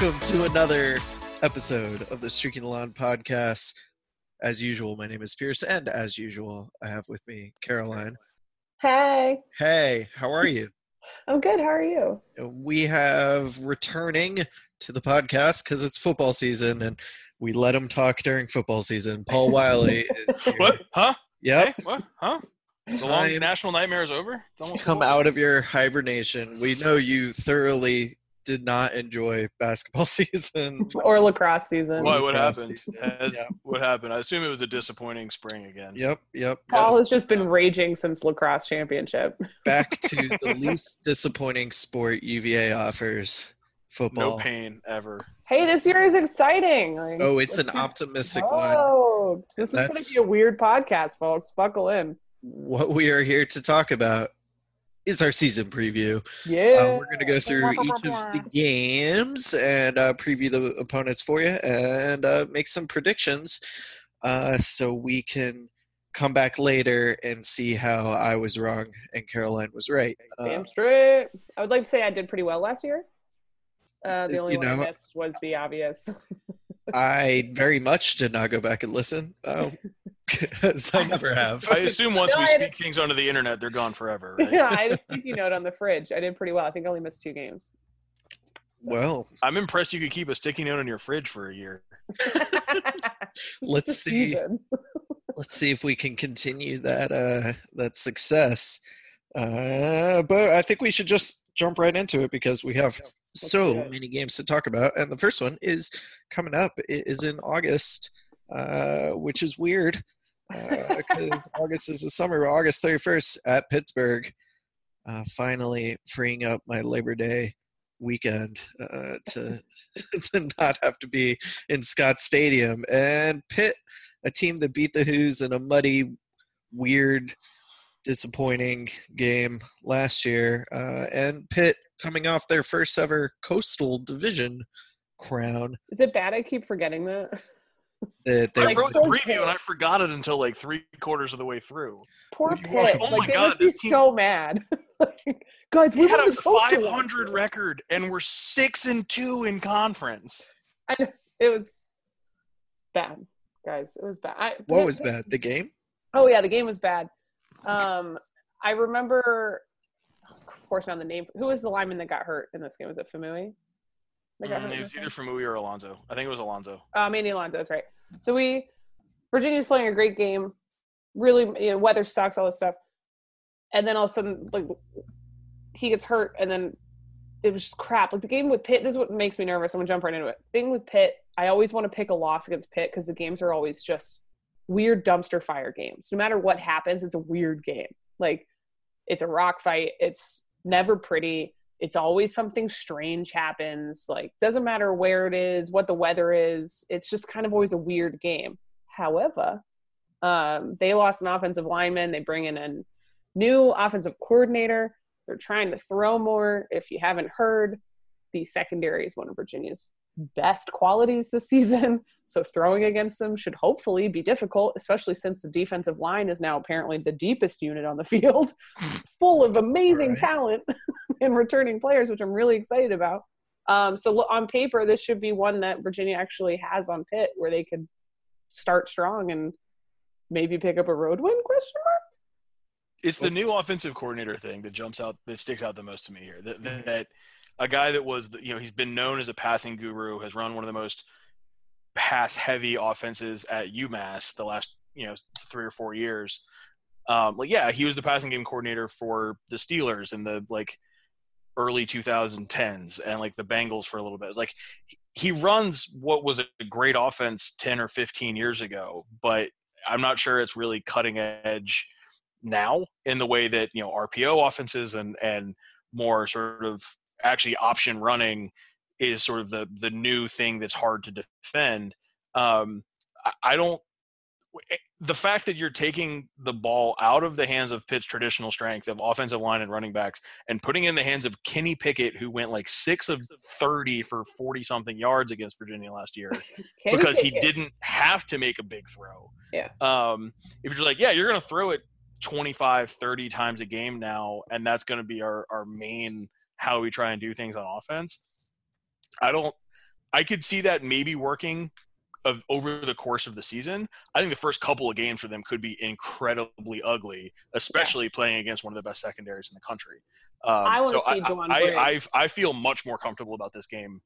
welcome to another episode of the Streaking the Lawn podcast. As usual, my name is Pierce, and as usual, I have with me Caroline. Hey, Hey, how are you? I'm good. How are you? we have returning to the podcast because it's football season, and we let him talk during football season. Paul Wiley is here. What? Huh? Yep. Hey, what? Huh? It's a long Time national nightmare is over. It's to come football out of your hibernation. We know you thoroughly did not enjoy basketball season. Or lacrosse season. Why? What lacrosse happened? Has- Yeah. What happened? I assume it was a disappointing spring again. Yep, yep. Paul has just been raging since lacrosse championship. back to the least disappointing sport UVA offers football. No pain ever. Hey, this year is exciting. Like, Oh, it's an optimistic one. stoked. This is going to be a weird podcast, folks. Buckle in. What we are here to talk about is our season preview. Yeah. Uh, we're going to go through each of the games and uh, preview the opponents for you and uh, make some predictions uh, so we can come back later and see how I was wrong and Caroline was right. Uh, Damn straight. I would like to say I did pretty well last year. Uh, the only one I know- missed was the obvious. I very much did not go back and listen. Oh, 'cause I never have. I assume once No, we speak a- things onto the internet, they're gone forever. Right? yeah, I had a sticky note on the fridge. I did pretty well. I think I only missed two games. Well, I'm impressed you could keep a sticky note on your fridge for a year. Let's see. let's see if we can continue that uh that success uh but i think we should just jump right into it because we have so many games to talk about and the first one is coming up it is in august uh which is weird because august is the summer august 31st at pittsburgh uh finally freeing up my labor day weekend uh to to not have to be in scott stadium. And pitt a team that beat the Hoos in a muddy, weird, disappointing game last year, uh, and Pitt coming off their first ever Coastal Division crown. Is it bad I keep forgetting that? That they I wrote the preview care. and I forgot it until like three quarters of the way through. Poor What do you want? Oh like, my they God, must be this team- so mad. Like, Guys, we We had a the Coastal last 500 record and we're six and two in conference. It was bad, guys. It was bad. I, what was bad? The game? Oh yeah, the game was bad. Um, I remember, course, not the name. Who was the lineman that got hurt in this game? Was it Famui? Mm, it was either? Famui or Alonso. I think it was Alonso. Uh, Mandy Alonso, that's right. So we, Virginia's playing a great game. Really, you know, weather sucks, all this stuff. And then all of a sudden, like, he gets hurt, and then it was just crap. Like the game with Pitt, this is what makes me nervous. I'm gonna jump right into it. Thing with Pitt, I always want to pick a loss against Pitt because the games are always just weird dumpster fire games. No matter what happens, it's a weird game. Like it's a rock fight. It's never pretty. It's always something strange happens. Like doesn't matter where it is, what the weather is. It's just kind of always a weird game. However, um, they lost an offensive lineman. They bring in a new offensive coordinator. They're trying to throw more. If you haven't heard, the secondary is one of Virginia's best qualities this season. So throwing against them should hopefully be difficult, especially since the defensive line is now apparently the deepest unit on the field, full of amazing Right. talent and returning players, which I'm really excited about. Um, so on paper, this should be one that Virginia actually has on Pitt, where they could start strong and maybe pick up a road win? Question mark. It's the new offensive coordinator thing that jumps out, that sticks out the most to me here. That, that, that a guy that was, you know, he's been known as a passing guru, has run one of the most pass-heavy offenses at UMass the last, you know, three or four years. Um, like, yeah, he was the passing game coordinator for the Steelers in the like early 2010s and like the Bengals for a little bit. It's like he- he runs what was a great offense 10 or 15 years ago, but I'm not sure it's really cutting edge now in the way that you know RPO offenses and and more sort of actually option running is sort of the the new thing that's hard to defend. Um, I, I don't. The fact that you're taking the ball out of the hands of Pitt's traditional strength of offensive line and running backs and putting it in the hands of Kenny Pickett, who went like six of thirty for forty something yards against Virginia last year, because he didn't have to make a big throw. Yeah. Um, if you're like, yeah, you're going to throw it 25, 30 times a game now, and that's going to be our, our main how we try and do things on offense. I don't I could see that maybe working of over the course of the season. I think the first couple of games for them could be incredibly ugly, especially yeah. playing against one of the best secondaries in the country. Um, I want to so see Juwan I, I, I, feel much more comfortable about this game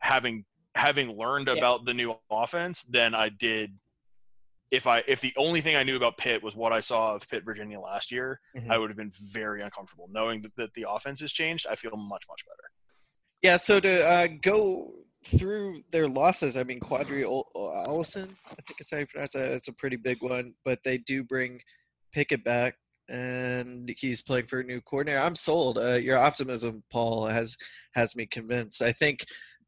having having learned yeah. about the new offense than I did if I if the only thing I knew about Pitt was what I saw of Pitt Virginia last year, mm-hmm. I would have been very uncomfortable. Knowing that, that, the offense has changed, I feel much much better. Yeah. So to uh, go through their losses, I mean, Qadree Ollison, I think is how you pronounce that. It's a pretty big one, but they do bring Pickett back, and he's playing for a new coordinator. I'm sold. Uh, your optimism, Paul, has has me convinced. I think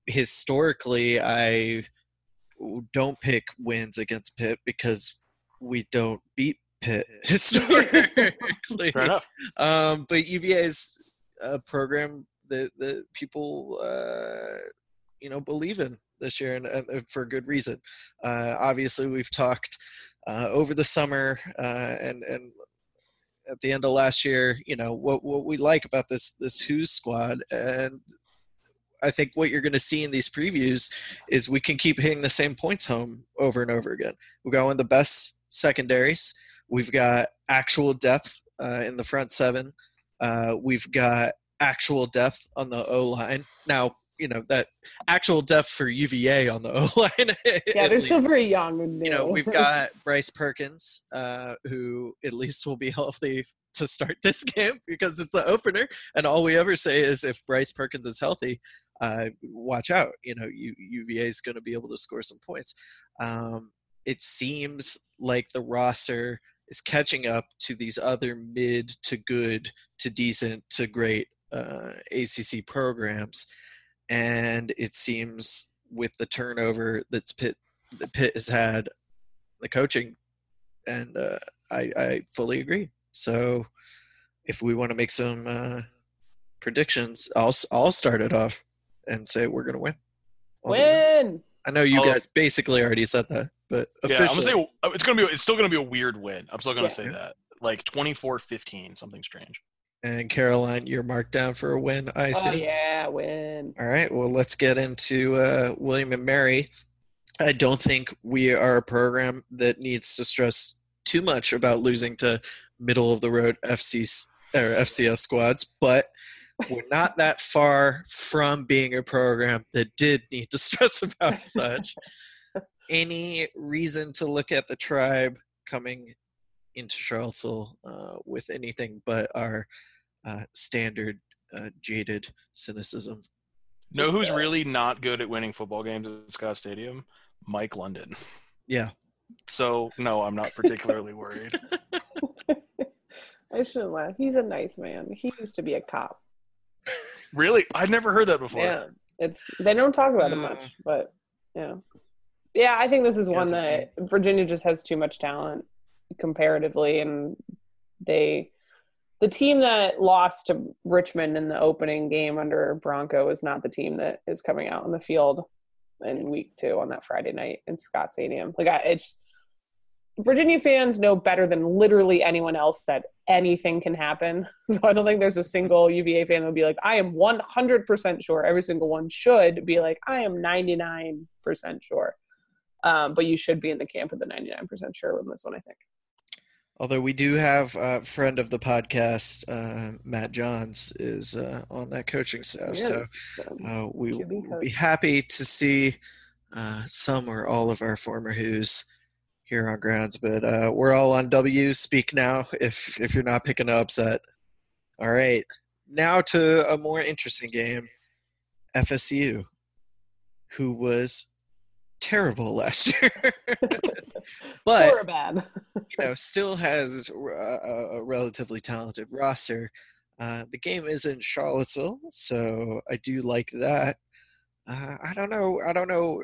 historically, I don't pick wins against Pitt because we don't beat Pitt historically. Fair enough. Um, but UVA is a program that that people uh, you know believe in this year, and, and for good reason. Uh, obviously, we've talked uh, over the summer uh, and and at the end of last year, you know what what we like about this this Hoos squad, and I think what you're going to see in these previews is we can keep hitting the same points home over and over again. We've got one of the best secondaries. We've got actual depth uh, in the front seven. Uh, we've got actual depth on the O line. Now, you know that actual depth for UVA on the O line. yeah, they're least. still very young. You know, we've got Bryce Perkins, uh, who at least will be healthy to start this game because it's the opener, and all we ever say is if Bryce Perkins is healthy, uh, watch out. You know, UVA is going to be able to score some points. Um, it seems like the roster is catching up to these other mid to good to decent to great uh, ACC programs, and it seems with the turnover that's Pitt the Pitt has had, the coaching, and uh, I, I fully agree. So, if we want to make some uh, predictions, I'll I'll start it off and say we're going to win. Win. I know you guys basically already said that, but officially. yeah, I'm gonna say uh, it's gonna be. It's still gonna be a weird win. I'm still gonna yeah. say that, like 24-15, something strange. And Caroline, you're marked down for a win. I oh, see. Oh, yeah, win. All right. Well, let's get into uh, William and Mary. I don't think we are a program that needs to stress too much about losing to middle of the road FC or FCS squads, but we're not that far from being a program that did need to stress about such. Any reason to look at the tribe coming into Charlottesville uh, with anything but our uh, standard uh, jaded cynicism? Know who's really not good at winning football games at Scott Stadium? Mike London. Yeah. So no, I'm not particularly worried. I shouldn't laugh. He's a nice man. He used to be a cop. Really? I'd never heard that before. Yeah. It's they don't talk about it much, but yeah. Yeah, I think this is one that Virginia just has too much talent comparatively and they the team that lost to Richmond in the opening game under Bronco is not the team that is coming out on the field in week two on that Friday night in Scott Stadium. Like I, it's Virginia fans know better than literally anyone else that anything can happen. So I don't think there's a single UVA fan that would be like, I am 100% sure. Every single one should be like, I am 99% sure. Um, but you should be in the camp of the 99% sure with this one, I think. Although we do have a friend of the podcast, uh, Matt Johns, is uh, on that coaching staff. So uh, we will be, be happy to see uh, some or all of our former Hoos here on grounds. But uh, we're all on W. Speak now if if you're not picking up upset. All right, now to a more interesting game. FSU, who was terrible last year, but you know still has a, a relatively talented roster. Uh, the game is in Charlottesville, so I do like that. Uh, I don't know. I don't know.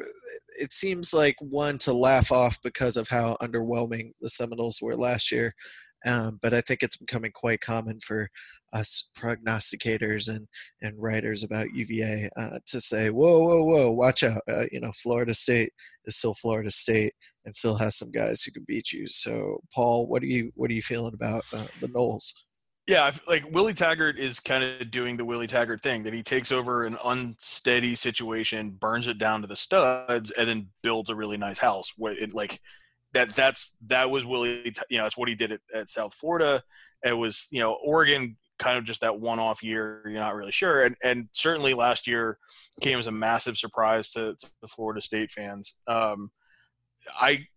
It seems like one to laugh off because of how underwhelming the Seminoles were last year. Um, but I think it's becoming quite common for us prognosticators and, and writers about UVA uh, to say, "Whoa, whoa, whoa! Watch out! Uh, you know, Florida State is still Florida State and still has some guys who can beat you." So, Paul, what are you what are you feeling about uh, the Noles? Yeah, like Willie Taggart is kind of doing the Willie Taggart thing that he takes over an unsteady situation, burns it down to the studs, and then builds a really nice house. It, like that, that's that was Willie. You know, that's what he did at, at South Florida. It was you know Oregon kind of just that one-off year. You're not really sure, and and certainly last year came as a massive surprise to, to the Florida State fans. Um, I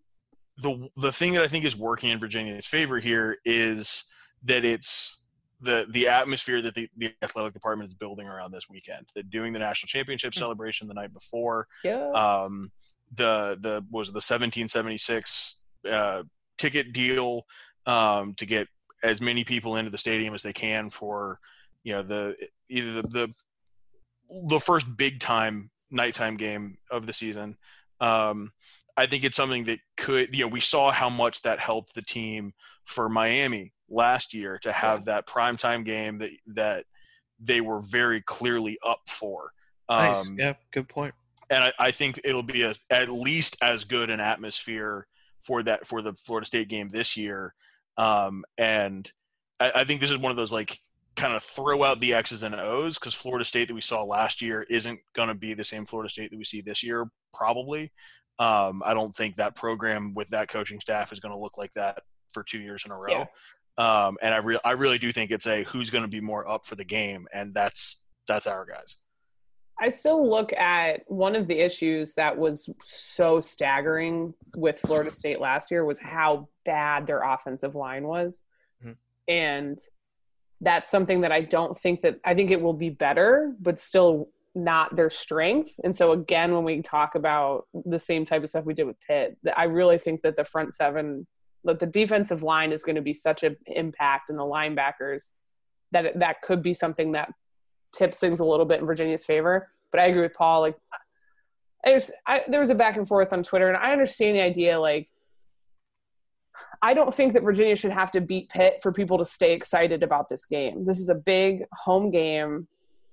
the the thing that I think is working in Virginia's favor here is that it's the the atmosphere that the, the athletic department is building around this weekend. They're doing the national championship hmm. celebration the night before. Yeah. Um, the the was the 1776 uh, ticket deal um, to get as many people into the stadium as they can for you know the either the the, the first big time nighttime game of the season. Um, I think it's something that could you know we saw how much that helped the team for Miami last year to have yeah. that primetime game that that they were very clearly up for. Nice. Um, yeah, good point. And I, I think it'll be a, at least as good an atmosphere for that for the Florida State game this year. Um, and I, I think this is one of those like kind of throw out the X's and O's because Florida State that we saw last year isn't going to be the same Florida State that we see this year, probably. Um, I don't think that program with that coaching staff is going to look like that for two years in a row. Yeah. Um, and I really, I really do think it's a who's going to be more up for the game, and that's that's our guys. I still look at one of the issues that was so staggering with Florida State last year was how bad their offensive line was, mm-hmm. and that's something that I don't think that I think it will be better, but still not their strength. And so again, when we talk about the same type of stuff we did with Pitt, I really think that the front seven that the defensive line is going to be such an impact and the linebackers that that could be something that tips things a little bit in Virginia's favor. But I agree with Paul. Like, just, I, there was a back and forth on Twitter, and I understand the idea. Like, I don't think that Virginia should have to beat Pitt for people to stay excited about this game. This is a big home game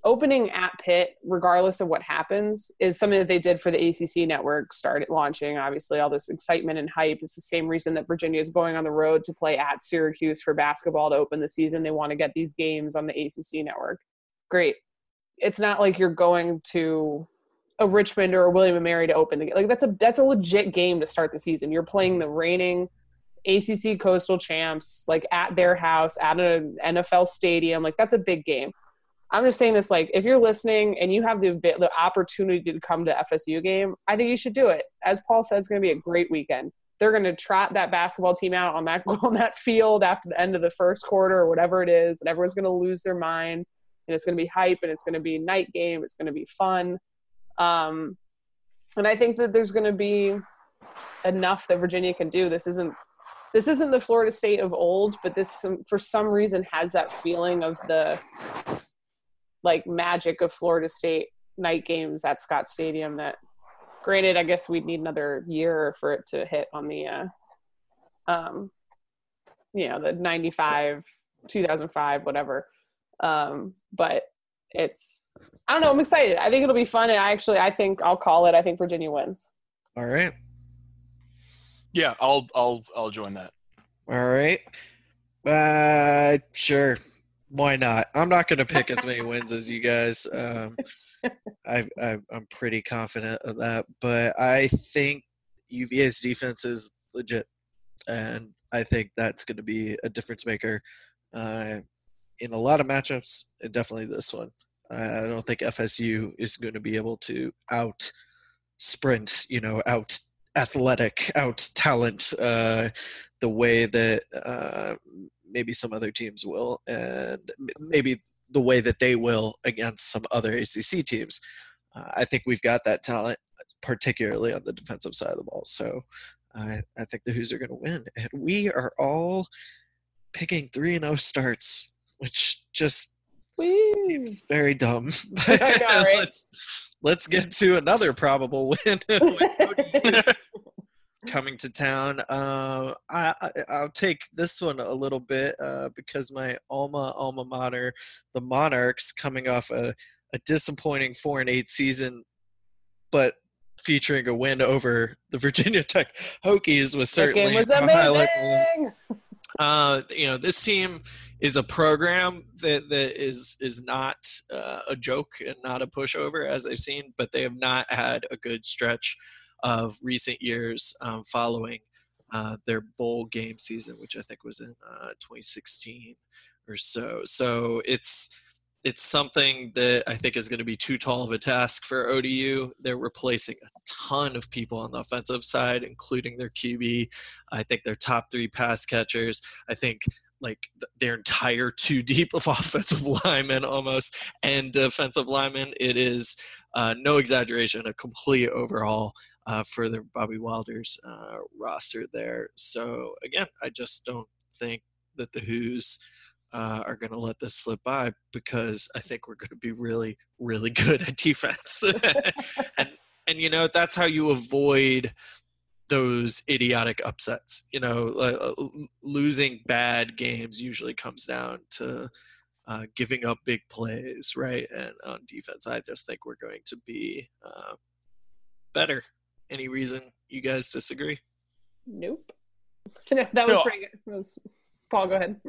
opening at Pitt, regardless of what happens, is something that they did for the ACC network. Started launching, obviously, all this excitement and hype. It's the same reason that Virginia is going on the road to play at Syracuse for basketball to open the season. They want to get these games on the ACC network. Great. It's not like you're going to a Richmond or a William and Mary to open the game. Like that's a that's a legit game to start the season. You're playing the reigning ACC Coastal champs, like at their house, at an NFL stadium. Like that's a big game. I'm just saying this like if you're listening and you have the the opportunity to come to FSU game, I think you should do it. As Paul said, it's going to be a great weekend. They're going to trot that basketball team out on that on that field after the end of the first quarter or whatever it is, and everyone's going to lose their mind, and it's going to be hype, and it's going to be night game. It's going to be fun, um, and I think that there's going to be enough that Virginia can do. This isn't this isn't the Florida State of old, but this for some reason has that feeling of the like magic of Florida State night games at Scott Stadium that granted I guess we'd need another year for it to hit on the uh um you know the 95 2005 whatever. Um but it's I don't know I'm excited. I think it'll be fun and I actually I think I'll call it. I think Virginia wins. All right. Yeah I'll I'll I'll join that. All right. Uh sure why not? I'm not going to pick as many wins as you guys. Um, I, I, I'm pretty confident of that, but I think UVA's defense is legit, and I think that's going to be a difference maker uh, in a lot of matchups, and definitely this one. I don't think FSU is going to be able to out sprint, you know, out athletic, out talent uh, the way that uh, maybe some other teams will, and maybe the way that they will against some other ACC teams. Uh, I think we've got that talent, particularly on the defensive side of the ball. So I, I think the Hoos are going to win, and we are all picking three and zero oh starts, which just Woo. seems very dumb. know, right? let's let's get to another probable win coming to town. Uh, I, will take this one a little bit uh, because my alma alma mater, the Monarchs, coming off a, a disappointing four and eight season, but featuring a win over the Virginia Tech Hokies was certainly was a highlight. Uh, you know, this team is a program that, that is is not uh, a joke and not a pushover as I've seen, but they have not had a good stretch of recent years um, following uh, their bowl game season, which I think was in uh, 2016 or so. So it's it's something that I think is going to be too tall of a task for ODU. They're replacing a ton of people on the offensive side, including their QB. I think their top three pass catchers. I think like their entire two deep of offensive linemen almost and defensive linemen. It is uh, no exaggeration, a complete overhaul uh, for the Bobby Wilder's uh, roster there. So again, I just don't think that the Hoos uh, are going to let this slip by because I think we're going to be really, really good at defense. and and you know that's how you avoid those idiotic upsets. You know, uh, losing bad games usually comes down to uh, giving up big plays, right? And on defense, I just think we're going to be uh, better. Any reason you guys disagree? Nope. no, that was no. pretty good. Was, Paul, go ahead.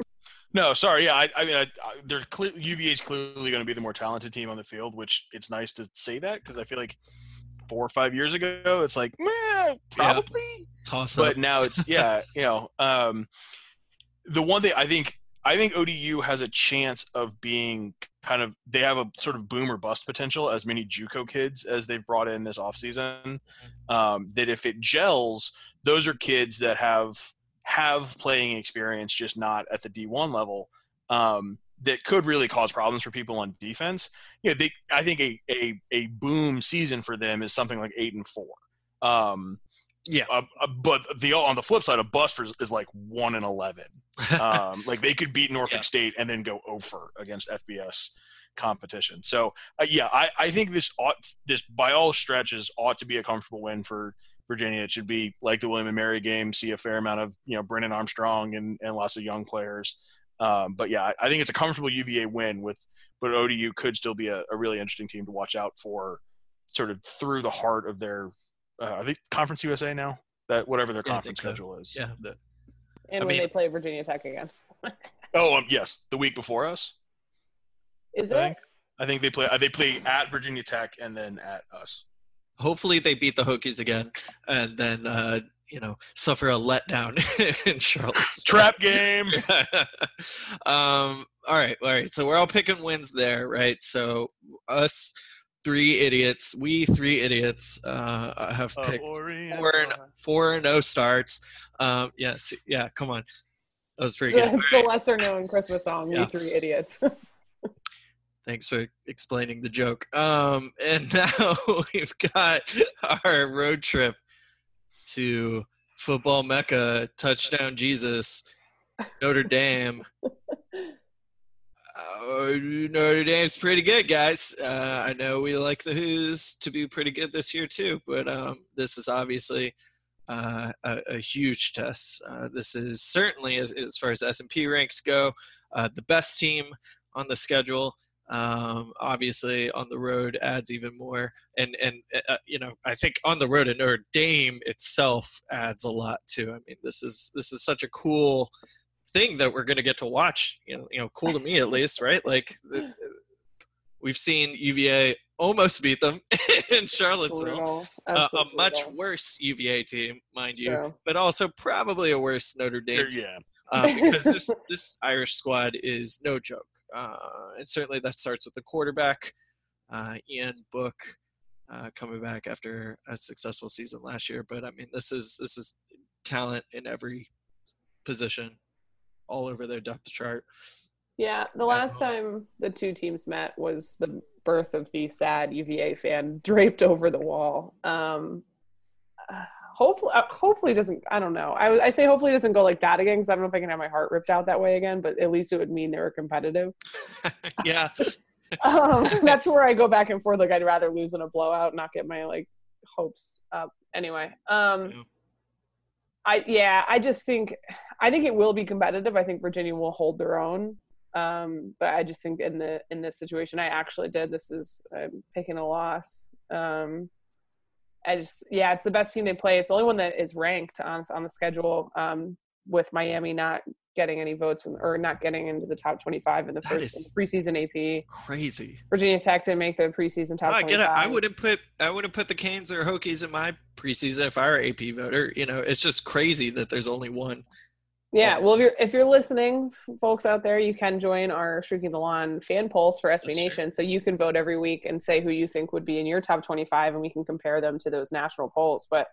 No, sorry. Yeah, I, I mean, I, I, they're clear, UVA is clearly going to be the more talented team on the field, which it's nice to say that because I feel like four or five years ago, it's like, meh, probably. Yeah. Toss but now it's yeah, you know. Um, the one thing I think I think ODU has a chance of being kind of they have a sort of boom or bust potential as many JUCO kids as they've brought in this offseason. Mm-hmm. Um, that if it gels, those are kids that have have playing experience, just not at the D1 level, um, that could really cause problems for people on defense. You know, they, I think a, a, a boom season for them is something like eight and four. Um, yeah, uh, uh, but the on the flip side, a buster is, like one and eleven. Um, like they could beat Norfolk yeah. State and then go over against FBS competition. So uh, yeah, I, I think this ought this by all stretches ought to be a comfortable win for Virginia. It should be like the William and Mary game, see a fair amount of you know Brennan Armstrong and, and lots of young players. Um, but yeah, I think it's a comfortable UVA win with, but ODU could still be a, a really interesting team to watch out for, sort of through the heart of their. Uh, are they Conference USA now? That whatever their yeah, conference schedule so. is. Yeah. The, and I when mean, they play Virginia Tech again. oh um, yes, the week before us. Is I it? Think. I think they play. They play at Virginia Tech and then at us hopefully they beat the Hokies again, and then uh, you know suffer a letdown in Charlotte. Trap game. um, all right, all right. So we're all picking wins there, right? So us three idiots, we three idiots, uh, have picked four and four and no starts. Um, yes, yeah. Come on, that was pretty good. It's the lesser known Christmas song. Yeah. We three idiots. Thanks for explaining the joke. Um, and now we've got our road trip to football mecca, touchdown Jesus, Notre Dame. Uh, Notre Dame's pretty good, guys. Uh, I know we like the Hoos to be pretty good this year too, but um, this is obviously uh, a, a, huge test. Uh, this is certainly, as, as far as S and P ranks go, uh, the best team on the schedule. Um, obviously, on the road adds even more, and and uh, you know I think on the road in Notre Dame itself adds a lot too. I mean, this is this is such a cool thing that we're going to get to watch. You know, you know, cool to me at least, right? Like we've seen UVA almost beat them in Charlottesville. Uh, a much worse UVA team, mind you, but also probably a worse Notre Dame. Yeah. Uh, because this this Irish squad is no joke. Uh, and certainly that starts with the quarterback, uh, Ian Book, uh, coming back after a successful season last year. But I mean, this is this is talent in every position, all over their depth chart. Yeah, the last time the two teams met was the birth of the sad UVA fan draped over the wall. Um, hopefully, uh, hopefully doesn't. I don't know. I, I say hopefully doesn't go like that again because I don't know if I can have my heart ripped out that way again. But at least it would mean they were competitive. yeah. um, that's where I go back and forth. Like I'd rather lose in a blowout, not get my like hopes up. Anyway, um, yeah. I yeah, I just think I think it will be competitive. I think Virginia will hold their own. Um, but I just think in the in this situation, I actually did. This is I'm picking a loss. Um, I just yeah, it's the best team they play. It's the only one that is ranked on on the schedule. Um, with Miami not getting any votes in, or not getting into the top 25 in the That first preseason AP. Crazy. Virginia Tech didn't make the preseason top I 25. get it. I wouldn't put I wouldn't put the Canes or Hokies in my preseason if I were AP voter. You know, it's just crazy that there's only one. Yeah, well, if you're if you're listening, folks out there, you can join our Streaking the Lawn fan polls for SB That's Nation, so you can vote every week and say who you think would be in your top 25, and we can compare them to those national polls. But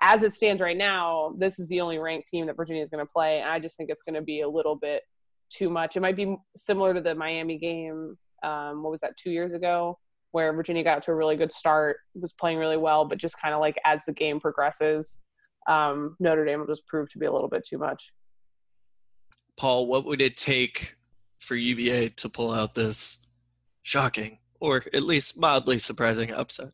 as it stands right now, this is the only ranked team that Virginia is going to play, and I just think it's going to be a little bit too much. It might be similar to the Miami game. Um, what was that? Two years ago, where Virginia got to a really good start, was playing really well, but just kind of like as the game progresses, um, Notre Dame will just prove to be a little bit too much. Paul, what would it take for UVA to pull out this shocking or at least mildly surprising upset?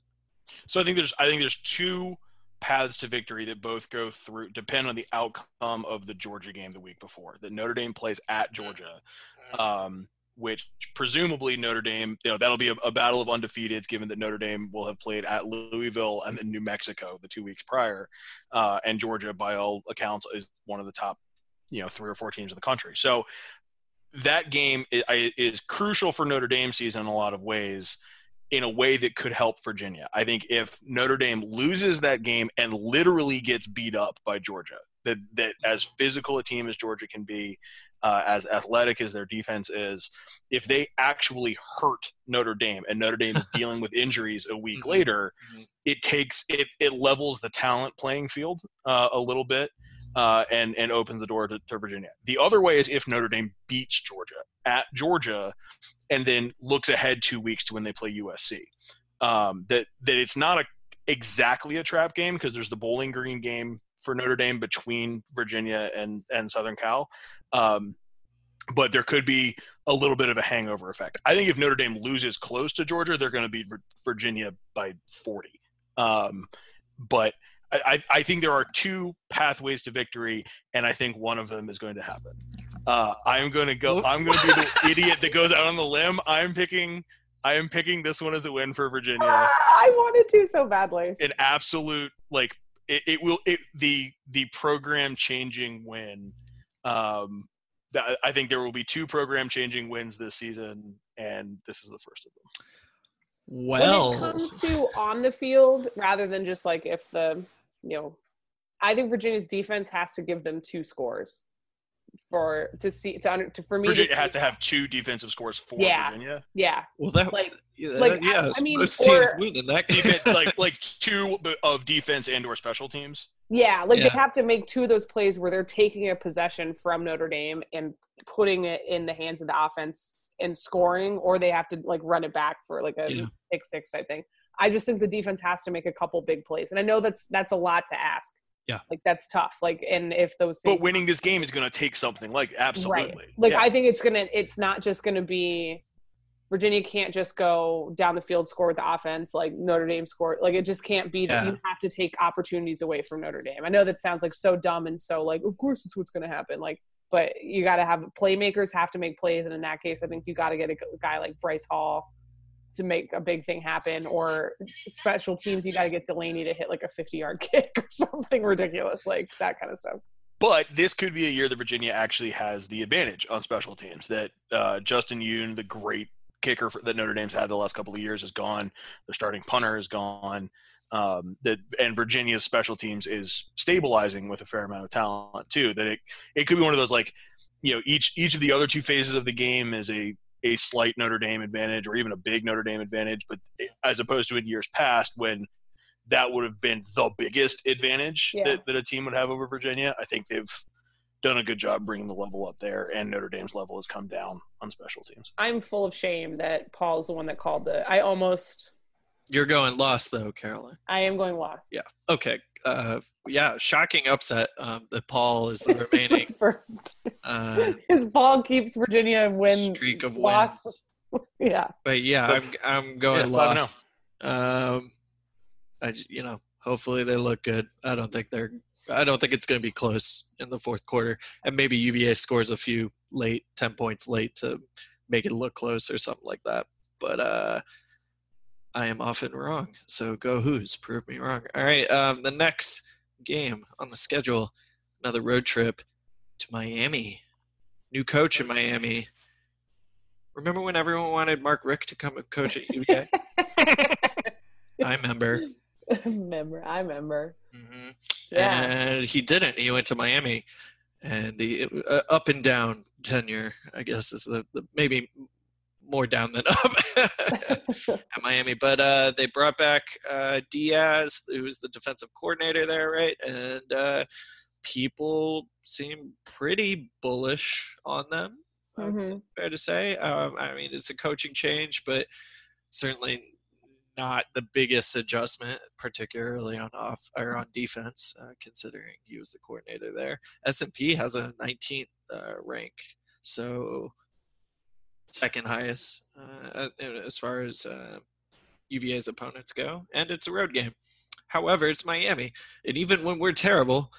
So I think there's I think there's two paths to victory that both go through depend on the outcome of the Georgia game the week before. That Notre Dame plays at Georgia, um, which presumably Notre Dame, you know, that'll be a, a battle of undefeateds, given that Notre Dame will have played at Louisville and then New Mexico the two weeks prior, uh, and Georgia, by all accounts, is one of the top, you know, three or four teams in the country. So that game is, is crucial for Notre Dame season in a lot of ways in a way that could help Virginia. I think if Notre Dame loses that game and literally gets beat up by Georgia, that that as physical a team as Georgia can be, uh, as athletic as their defense is, if they actually hurt Notre Dame and Notre Dame is dealing with injuries a week Mhm. later, Mhm. it takes it it levels the talent playing field uh, a little bit. Uh, and and opens the door to, to Virginia. The other way is if Notre Dame beats Georgia at Georgia, and then looks ahead two weeks to when they play USC. Um, that that it's not a exactly a trap game because there's the Bowling Green game for Notre Dame between Virginia and and Southern Cal. Um, but there could be a little bit of a hangover effect. I think if Notre Dame loses close to Georgia, they're going to beat Virginia by 40. Um, but I, I I think there are two pathways to victory, and I think one of them is going to happen. Uh, I'm going to go. I'm going to be the idiot that goes out on the limb. I'm picking. I am picking this one as a win for Virginia. Ah, I wanted to so badly. An absolute like it, it will it the the program changing win. Um, that, I think there will be two program changing wins this season, and this is the first of them. Well, when it comes to on the field, rather than just like if the you know, I think Virginia's defense has to give them two scores for to see to, under, to for me. Virginia to has to have two defensive scores for Yeah. Virginia. yeah, well, that like yeah, like, yeah, I mean, most teams or- win in that Defense, like like two of defense and or special teams. yeah, like Yeah. they have to make two of those plays where they're taking a possession from Notre Dame and putting it in the hands of the offense and scoring, or they have to like run it back for like a Yeah. pick six type thing. I just think the defense has to make a couple big plays, and I know that's that's a lot to ask. Yeah. like that's tough. Like, and if those things But winning this game is going to take something like absolutely. Right. Like Yeah. I think it's gonna. It's not just gonna be. Virginia can't just go down the field score with the offense like Notre Dame scored. Like it just can't be that Yeah. you have to take opportunities away from Notre Dame. I know that sounds like so dumb and so like of course it's what's going to happen. Like, but you got to have playmakers have to make plays, and in that case, I think you got to get a guy like Bryce Hall to make a big thing happen, or special teams you got to get Delaney to hit like a fifty yard kick or something ridiculous like that kind of stuff. But this could be a year that Virginia actually has the advantage on special teams. That uh, Justin Yoon, the great kicker for, that Notre Dame's had the last couple of years, is gone. Their starting punter is gone. Um, that and Virginia's special teams is stabilizing with a fair amount of talent too. That it it could be one of those like you know each each of the other two phases of the game is a a slight Notre Dame advantage or even a big Notre Dame advantage, but as opposed to in years past when that would have been the biggest advantage Yeah. that, that a team would have over Virginia. I think they've done a good job bringing the level up there, and Notre Dame's level has come down on special teams. I'm full of shame that Paul's the one that called the. I almost. You're going lost though, Caroline. I am going lost. Yeah. Okay. Uh, yeah, shocking upset um, that Paul is the remaining the first. uh, His ball keeps Virginia in win streak of loss. wins. Yeah, But yeah, I'm I'm going yeah, five and lost. Um, I j- you know hopefully they look good. I don't think they're. I don't think it's going to be close in the fourth quarter, and maybe UVA scores a few late, ten points late to make it look close or something like that. But uh, I am often wrong. So go Hoos prove me wrong. All right, um, the next game on the schedule, another road trip to Miami new coach in Miami. Remember when everyone wanted Mark Richt to come and coach at UVA? I remember. remember, I remember. hmm Yeah. And he didn't. He went to Miami, and he uh, up and down tenure. I guess is the, the maybe more down than up at Miami. But uh, they brought back uh, Diaz, who was the defensive coordinator there, right? And uh, people seem pretty bullish on them. Say, Fair to say. Um, I mean, it's a coaching change, but certainly not the biggest adjustment, particularly on off or on defense, uh, considering he was the coordinator there. S and P has a 19th uh, rank, so second highest uh, as far as uh, UVA's opponents go, and it's a road game. However, it's Miami, and even when we're terrible,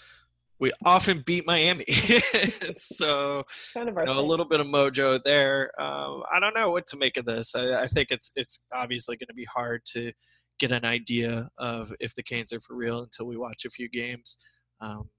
we often beat Miami. so kind of you know, a little bit of mojo there. Um, I don't know what to make of this. I, I think it's it's obviously going to be hard to get an idea of if the Canes are for real until we watch a few games. Um,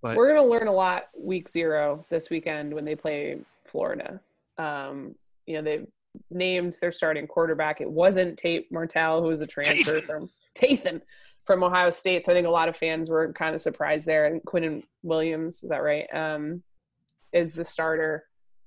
but We're going to learn a lot week zero this weekend when they play Florida. Um, you know, they named their starting quarterback. It wasn't Tate Martell, who was a transfer from Tathan from Ohio State. So I think a lot of fans were kind of surprised there. And Quinton Williams, is that right? Um, is the starter.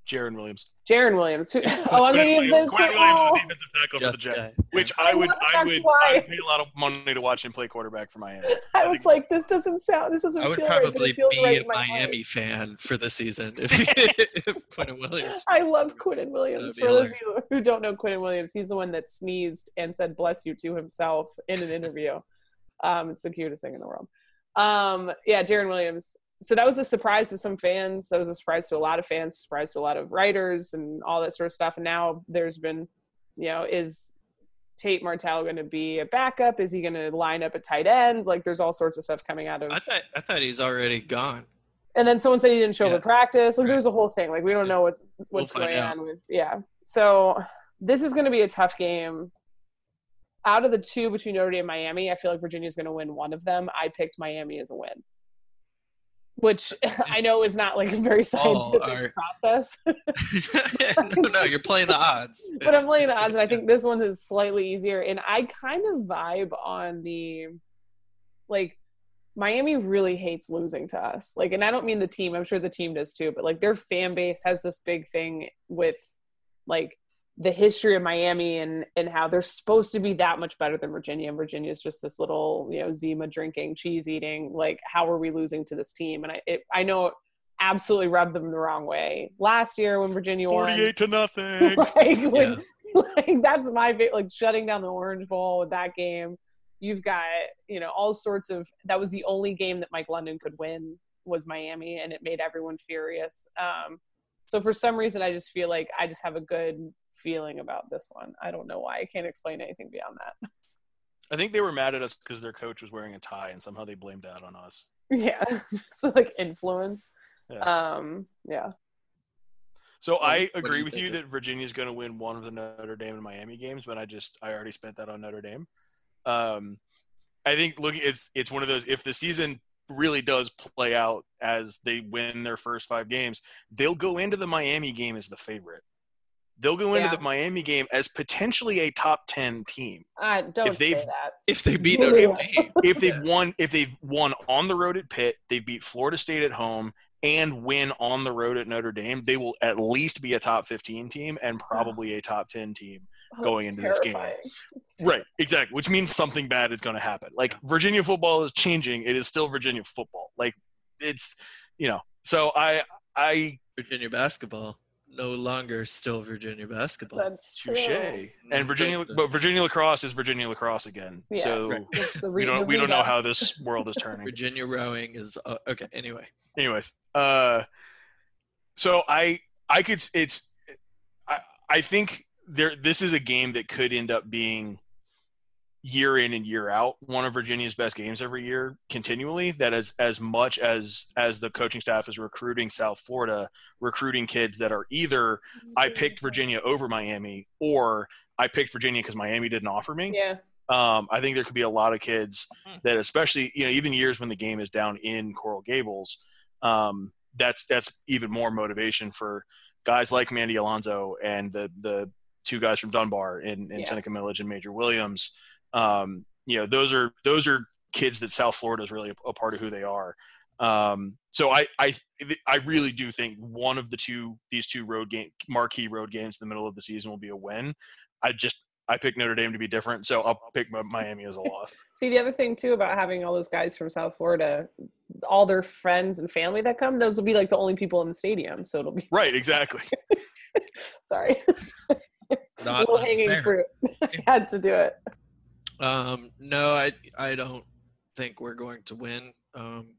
Jarren Williams. Jarren Williams. who- oh, I'm going to give them. Quinn Williams is the defensive tackle for the Jets Jets, which I I would I would. I would pay a lot of money to watch him play quarterback for Miami. I was like, this doesn't sound. This doesn't I would feel right. probably it feels be right a in my heart. Miami fan for the season if, if Quinnen Williams. I love Quinnen Williams. For those of you who don't know Quinnen Williams, he's the one that sneezed and said "bless you" to himself in an interview. Um, it's the cutest thing in the world. Um, yeah, Jarren Williams. So that was a surprise to some fans. That was a surprise to a lot of fans. Surprise to a lot of writers and all that sort of stuff. And now there's been, you know, is Tate Martell going to be a backup? Is he going to line up at tight ends? Like, there's all sorts of stuff coming out of I thought I thought he's already gone. and then someone said he didn't show up Yeah. at practice. Like Right. there's a whole thing. Like we don't know what what's We'll going out. on with yeah. So this is going to be a tough game. Out of the two between Notre Dame and Miami, I feel like Virginia's going to win one of them. I picked Miami as a win, which I know is not like a very oh, scientific are- process, no, no, you're playing the odds. but I'm playing the odds, and I think this one is slightly easier. And I kind of vibe on the like Miami really hates losing to us. Like, and I don't mean the team. I'm sure the team does too. But like, their fan base has this big thing with like the history of Miami and and how they're supposed to be that much better than Virginia. And Virginia is just this little you know Zima drinking, cheese eating. Like, how are we losing to this team? And I it, I know it absolutely rubbed them the wrong way last year when Virginia won. Forty-eight to nothing. like, when, Yeah. like that's my fa- like shutting down the Orange Bowl with that game. You've got you know all sorts of. That was the only game that Mike London could win was Miami, and it made everyone furious. Um, so for some reason, I just feel like I just have a good feeling about this one. I don't know why. I can't explain anything beyond that. I think they were mad at us because their coach was wearing a tie, and somehow they blamed that on us. Yeah, so like influence. Yeah. Um, yeah. So I agree with you that Virginia's going to win one of the Notre Dame and Miami games, but I just I already spent that on Notre Dame. Um, I think look, it's it's one of those. If the season really does play out as they win their first five games, they'll go into the Miami game as the favorite. They'll go into Yeah. the Miami game as potentially a top ten team I don't If say they've- that. If they beat Notre Dame, if they've won if they've won on the road at Pitt, they beat Florida State at home and win on the road at Notre Dame, they will at least be a top 15 team and probably a top 10 team. Oh, going it's into this game. Right, exactly, which means something bad is going to happen. Like Virginia football is changing, it is still Virginia football. Like it's, you know, so I I Virginia basketball no longer still Virginia basketball. That's true. touche. And Virginia But- but Virginia lacrosse is Virginia lacrosse again. Yeah. so Right. It's we don't we don't know how this world is turning. Virginia rowing is uh, okay. Anyway, anyways uh so i i could it's i i think there this is a game that could end up being year in and year out one of virginia's best games every year continually that as as much as as the coaching staff is recruiting south florida recruiting kids that are either i picked virginia over miami or i picked virginia because miami didn't offer me Yeah. um, I think there could be a lot of kids Hmm. that, especially you know, even years when the game is down in Coral Gables, um, that's that's even more motivation for guys like Mandy Alonso and the the two guys from Dunbar in, in Yeah. Seneca Millage and Major Williams. Um, you know, those are those are kids that South Florida is really a, a part of who they are. Um, so I, I I really do think one of the two these two road game marquee road games in the middle of the season will be a win. I just I picked Notre Dame to be different, so I'll pick Miami as a loss. See, the other thing too about having all those guys from South Florida, all their friends and family that come, those will be like the only people in the stadium. So it'll be right, exactly. sorry, Not low hanging fruit. I had to do it. Um, no, I I don't think we're going to win. Um,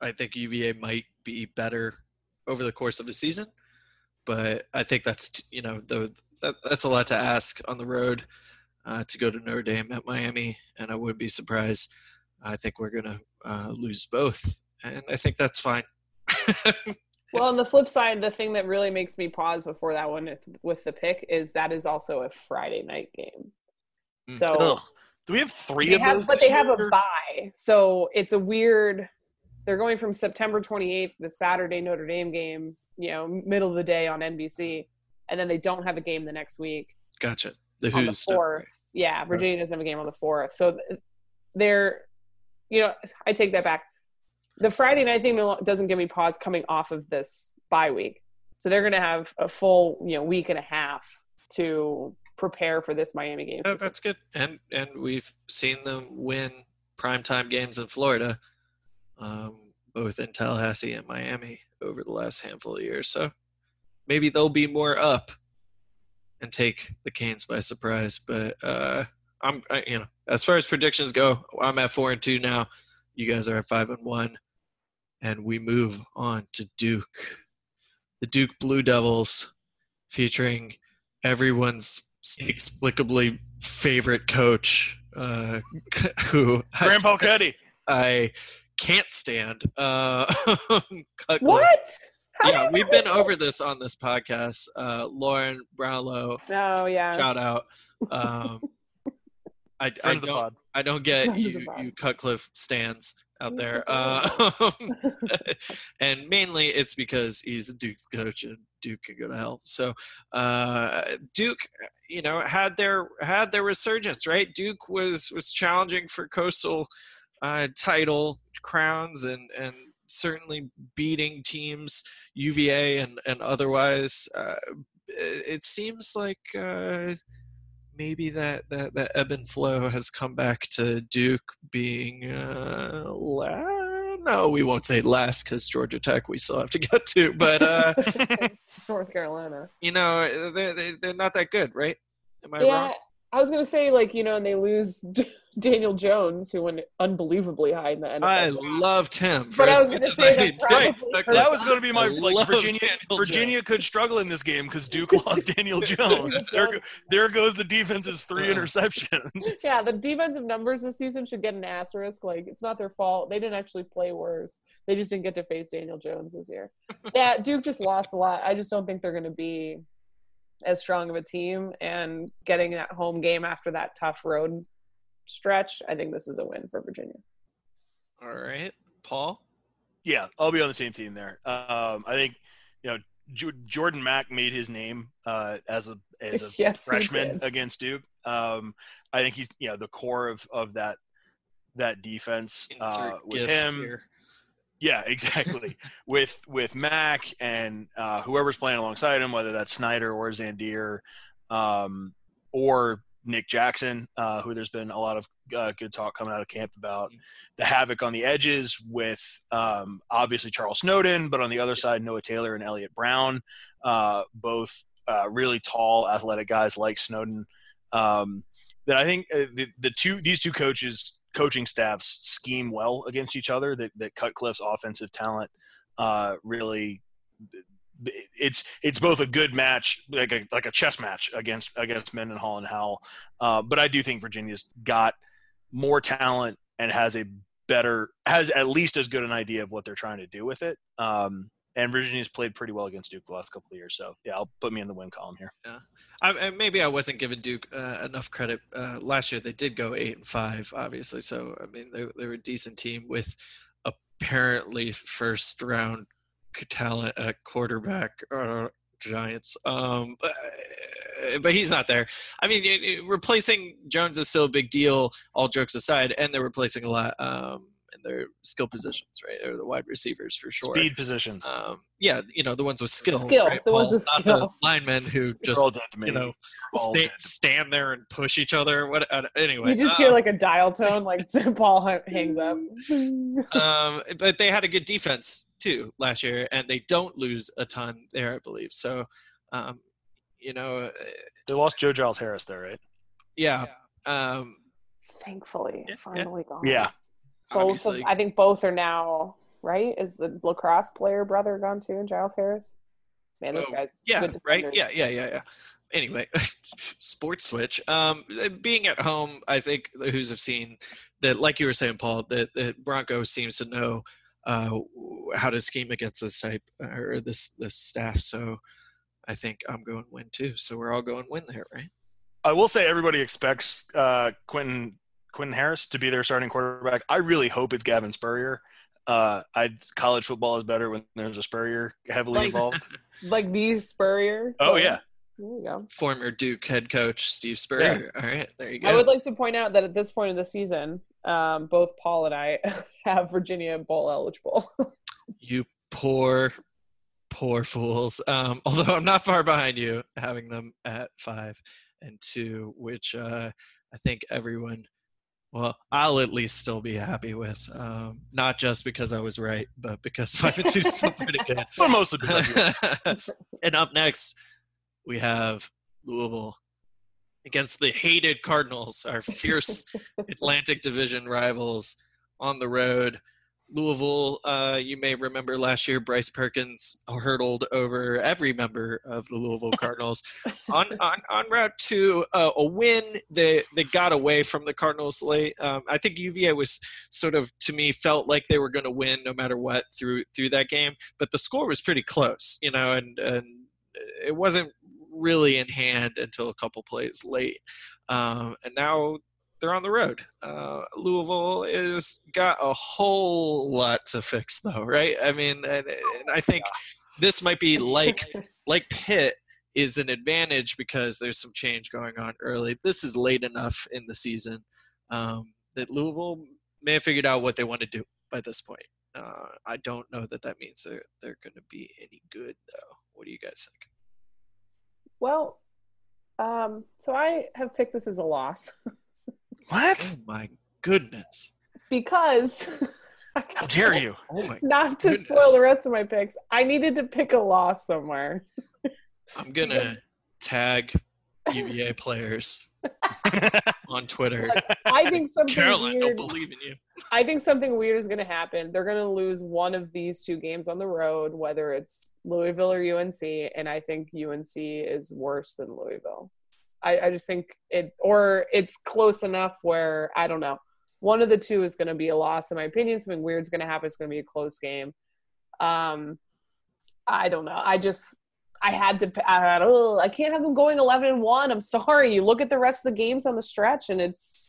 I think UVA might be better over the course of the season, but I think that's you know the that, that's a lot to ask on the road uh, to go to Notre Dame at Miami, and I wouldn't be surprised. I think we're gonna uh, lose both, and I think that's fine. Well, on the flip side, the thing that really makes me pause before that one with the pick is that is also a Friday night game. Mm. So Ugh. Do we have three they of have, those? but this they have a year? bye, so it's a weird. They're going from September 28th, the Saturday Notre Dame game, you know, middle of the day on NBC, and then they don't have a game the next week gotcha. The on the Hoos stuff, fourth. right. Yeah, Virginia doesn't have a game on the fourth, so they're, you know, I take that back. The Friday night thing doesn't give me pause coming off of this bye week, so they're going to have a full, you know, week and a half to prepare for this Miami game. Oh, that's good. And and we've seen them win primetime games in Florida, um, both in Tallahassee and Miami over the last handful of years. So maybe they'll be more up and take the Canes by surprise. But uh, I'm I, you know as far as predictions go, I'm at four and two now. You guys are at five and one, and we move on to Duke, the Duke Blue Devils, featuring everyone's inexplicably favorite coach, uh, who Graham Palcetti. I can't stand. Uh, what? How Yeah, we've been over this on this podcast. Uh, Lauren Brownlow, Oh yeah. shout out. Um, I, I Friend of the don't. I don't get Friend you pod. you Cutcliffe stands out there. Uh, and mainly it's because he's a Duke's coach and Duke can go to hell. So uh, Duke, you know, had their had their resurgence, right? Duke was was challenging for coastal uh, title crowns and and certainly beating teams UVA and and otherwise. Uh, it it seems like. Maybe that, that that ebb and flow has come back to Duke being uh, la- no, we won't say last because Georgia Tech we still have to get to, but uh, North Carolina. you know they're, they- they're not that good, right? Am I yeah, wrong? I was gonna say like you know, and they lose Daniel Jones, who went unbelievably high in the NFL. I loved him. But for I was gonna say that hate probably That That was- was going to be my I like Virginia. Daniel Virginia could struggle in this game because Duke lost Daniel Jones. There, there goes the defense's three Uh. interceptions. yeah, the defensive numbers this season should get an asterisk. Like it's not their fault. They didn't actually play worse. They just didn't get to face Daniel Jones this year. yeah, Duke just lost a lot. I just don't think they're gonna be as strong of a team and getting that home game after that tough road stretch, I think this is a win for Virginia. All right, Paul. Yeah, I'll be on the same team there. Um, I think you know J- Jordan Mack made his name uh, as a as a yes, freshman against Duke. Um, I think he's you know the core of of that that defense uh, with him. here. Yeah, exactly. with with Mack and uh, whoever's playing alongside him, whether that's Snyder or Zandier, um, or Nick Jackson, uh, who there's been a lot of uh, good talk coming out of camp about the havoc on the edges with um, obviously Charles Snowden, but on the other side Noah Taylor and Elliot Brown, uh, both uh, really tall, athletic guys like Snowden. Um, that I think uh, the the two these two coaches coaching staffs scheme well against each other. That that Cutcliffe's offensive talent uh, really it's it's both a good match, like a like a chess match against against Mendenhall and Howell. Uh, but I do think Virginia's got more talent and has a better has at least as good an idea of what they're trying to do with it. Um, and Virginia's played pretty well against Duke the last couple of years, so yeah, I'll put me in the win column here. I, I, maybe I wasn't giving Duke uh, enough credit uh, last year. They did go eight and five, obviously. So I mean, they, they were a decent team with apparently first round talent at quarterback. Uh, Giants. Um, but, but he's not there. I mean, replacing Jones is still a big deal. All jokes aside, and they're replacing a lot. Um, in their skill positions, right, or the wide receivers for sure. Speed positions. Um, yeah, you know the ones with skill. Skill. right, The ones Paul? with Not skill. the linemen who just all dead to me. you know sta- stand there and push each other. What? Uh, anyway, You just uh, hear like a dial tone, like Paul hangs up. um, but they had a good defense too last year, and they don't lose a ton there, I believe. So, um, you know, uh, They lost Joe Giles Harris there, right? yeah. Um, Thankfully, Yeah, yeah. finally gone. Yeah. Both. Of, I think both are now right. Is the lacrosse player brother gone too? And Giles Harris. Man, those Oh, guys. yeah, good right. Yeah, yeah, yeah, yeah. Anyway, sports switch. Um, being at home, I think the Hoos have seen that, like you were saying, Paul, that, that Bronco seems to know uh, how to scheme against this type or this this staff. So, I think I'm going win too. So we're all going win there, right? I will say everybody expects uh, Quentin Quentin Harris to be their starting quarterback. I really hope it's Gavin Spurrier. Uh, I college football is better when there's a Spurrier heavily Like- involved. Like the Spurrier. Oh yeah, There you go. Former Duke head coach Steve Spurrier. All right, there you go. I would like to point out that at this point of the season, um, both Paul and I have Virginia bowl eligible. You poor, poor fools. Um, although I'm not far behind you, having them at five and two, which uh, I think everyone, well, I'll at least still be happy with. Um, not just because I was right, but because five and two is still pretty good. but mostly because and up next, we have Louisville against the hated Cardinals, our fierce Atlantic Division rivals on the road. Louisville, uh, you may remember last year, Bryce Perkins hurdled over every member of the Louisville Cardinals on, on, on route to uh, a win. They, they got away from the Cardinals late. Um, I think UVA was sort of, to me, felt like they were going to win no matter what through through that game. But the score was pretty close, you know, and, and it wasn't really in hand until a couple plays late. Um, and now they're on the road. Uh, Louisville is got a whole lot to fix, though, right? I mean, and, and I think this might be like like Pitt is an advantage because there's some change going on early. This is late enough in the season um, that Louisville may have figured out what they want to do by this point. Uh, I don't know that that means they're they're going to be any good, though. What do you guys think? well, um, so I have picked this as a loss what? Oh my goodness! because How dare you? Oh my! not to Goodness. spoil the rest of my picks, I needed to pick a loss somewhere. I'm gonna tag UVA players on Twitter. I think something Caroline, don't believe in you. I think something weird is going to happen. They're going to lose one of these two games on the road, whether it's Louisville or UNC, and I think UNC is worse than Louisville. I, I just think it, or it's close enough where I don't know. One of the two is going to be a loss, in my opinion. Something weird is going to happen. It's going to be a close game. Um, I don't know. I just I had to. I had. Oh, I can't have them going eleven and one. I'm sorry. You look at the rest of the games on the stretch, and it's.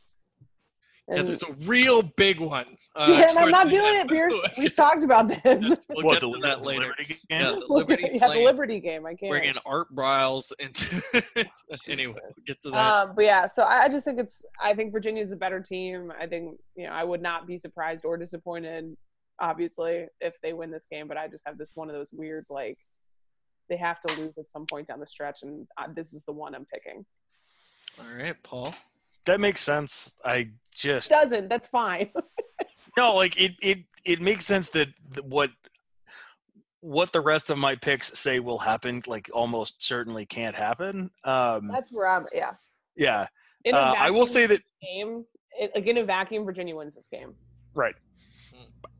Yeah, and- there's a real big one. Uh, yeah, and I'm not doing end. it, Pierce. We've talked about this. we'll what get the, to that the later. Liberty game? Yeah, the Liberty yeah, the Liberty game. I can't. bringing Art Briles into. anyway, we'll get to that. Um, but yeah, so I, I just think it's. I think Virginia's a better team. I think you know I would not be surprised or disappointed, obviously, if they win this game. But I just have this one of those weird like they have to lose at some point down the stretch, and uh, this is the one I'm picking. All right, Paul. That makes sense. I just Doesn't that's fine. no like it. It it makes sense that what what the rest of my picks say will happen, like almost certainly can't happen. Um, that's where I'm. Yeah. yeah, uh, I will say that game. It, like in a vacuum, Virginia wins this game. Right.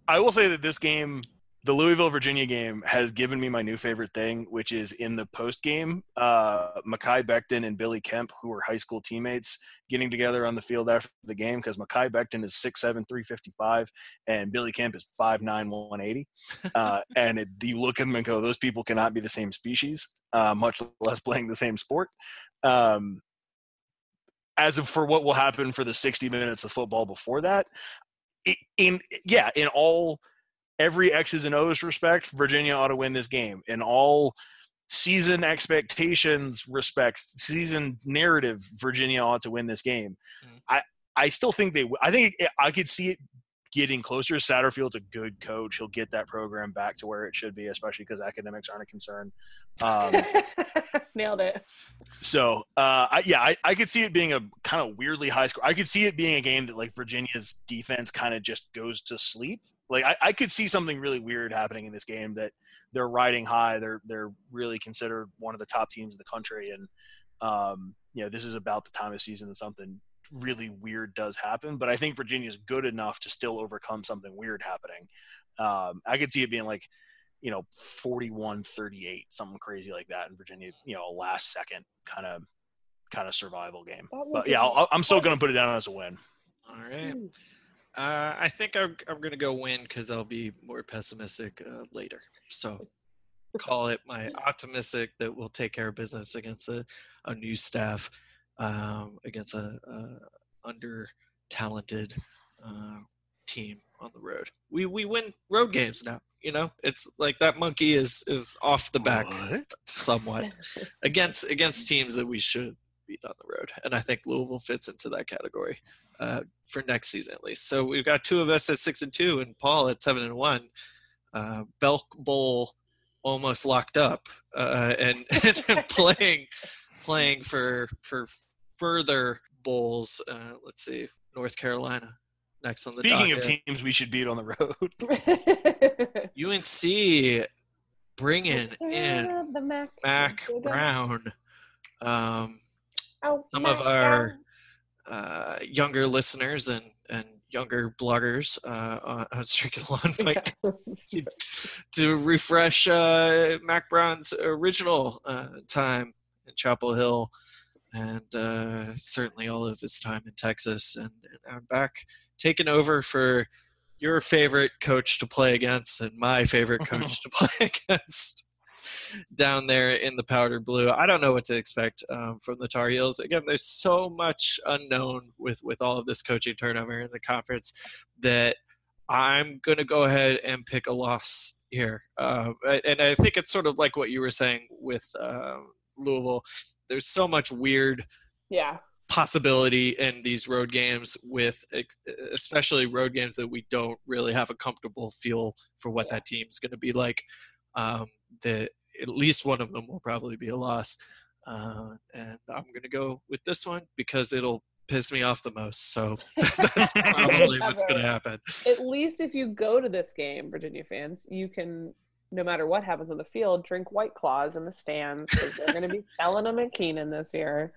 I will say that this game, the Louisville Virginia game, has given me my new favorite thing, which is in the post game, uh, Mekhi Becton and Billy Kemp, who were high school teammates, getting together on the field after the game because Mekhi Becton is 6'7", 355, and Billy Kemp is 5'9", 180. Uh, and it, you look at them and go, those people cannot be the same species, uh, much less playing the same sport. Um, as of for what will happen for the 60 minutes of football before that, in yeah, in all every X's and O's respect, Virginia ought to win this game. In all season expectations respects, season narrative, Virginia ought to win this game. Mhm. I I still think they. I think it, I could see it getting closer. Satterfield's a good coach. He'll get that program back to where it should be, especially because academics aren't a concern. Um, Nailed it. so uh, I, yeah, I, I could see it being a kind of weirdly high score. I could see it being a game that like Virginia's defense kind of just goes to sleep. Like I, I could see something really weird happening in this game that they're riding high. They're they're really considered one of the top teams in the country, and um, you know this is about the time of season that something really weird does happen. But I think Virginia's good enough to still overcome something weird happening. Um, I could see it being like you know 41-38 something crazy like that in virginia you know a last second kind of kind of survival game but yeah I'll, i'm still going to put it down as a win All right. Uh, I think I'm, I'm going to go win because I'll be more pessimistic uh, later. So call it my optimistic that we'll take care of business against a, a new staff, um, against a, a under talented uh, team on the road. We we win road games now. You know, it's like that monkey is is off the back somewhat against against teams that we should beat on the road, and I think Louisville fits into that category uh, for next season at least. So we've got two of us at six and two, and Paul at seven and one. Uh, Belk Bowl almost locked up, uh, and, and playing playing for for further bowls. Uh, let's see, North Carolina next on the speaking of teams we should beat on the road UNC bringing in the Mack, Mack Brown. Um, Oh, some Mack of our- Brown. Uh, younger listeners and, and younger bloggers uh, on, Stricken Lawn might Yeah, to refresh uh, Mack Brown's original uh, time in Chapel Hill and uh, certainly all of his time in Texas. And, and I'm back taking over for your favorite coach to play against and my favorite coach to play against down there in the powder blue. I don't know what to expect um, from the Tar Heels. Again, there's so much unknown with with all of this coaching turnover in the conference that I'm going to go ahead and pick a loss here. Uh, and I think it's sort of like what you were saying with uh, Louisville. There's so much weird Yeah. possibility in these road games with especially road games that we don't really have a comfortable feel for what Yeah. that team's going to be like um, that at least one of them will probably be a loss. Uh, and i'm going to go with this one because it'll piss me off the most. So that's probably what's going to happen. At least if you go to this game, Virginia fans, you can, no matter what happens on the field, drink White Claws in the stands because they're going to be selling them at Kenan this year.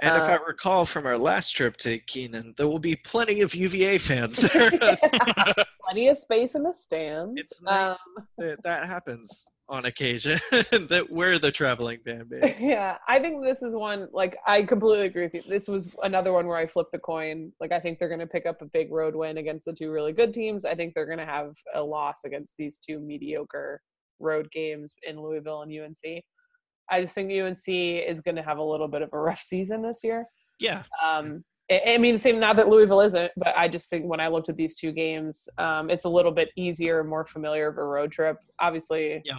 And if i Uh, recall from our last trip to Kenan there will be plenty of uva fans there Plenty of space in the stands. It's nice. Um, that, that happens on occasion that we're the traveling band base. yeah, I think this is one like I completely agree with you. This was another one where I flipped the coin. Like I think they're going to pick up a big road win against the two really good teams. I think they're going to have a loss against these two mediocre road games in Louisville and UNC. I just think UNC is going to have a little bit of a rough season this year. Yeah, Um, I mean, same not that Louisville isn't, but I just think when I looked at these two games, um, it's a little bit easier, more familiar of a road trip. Obviously, Yeah.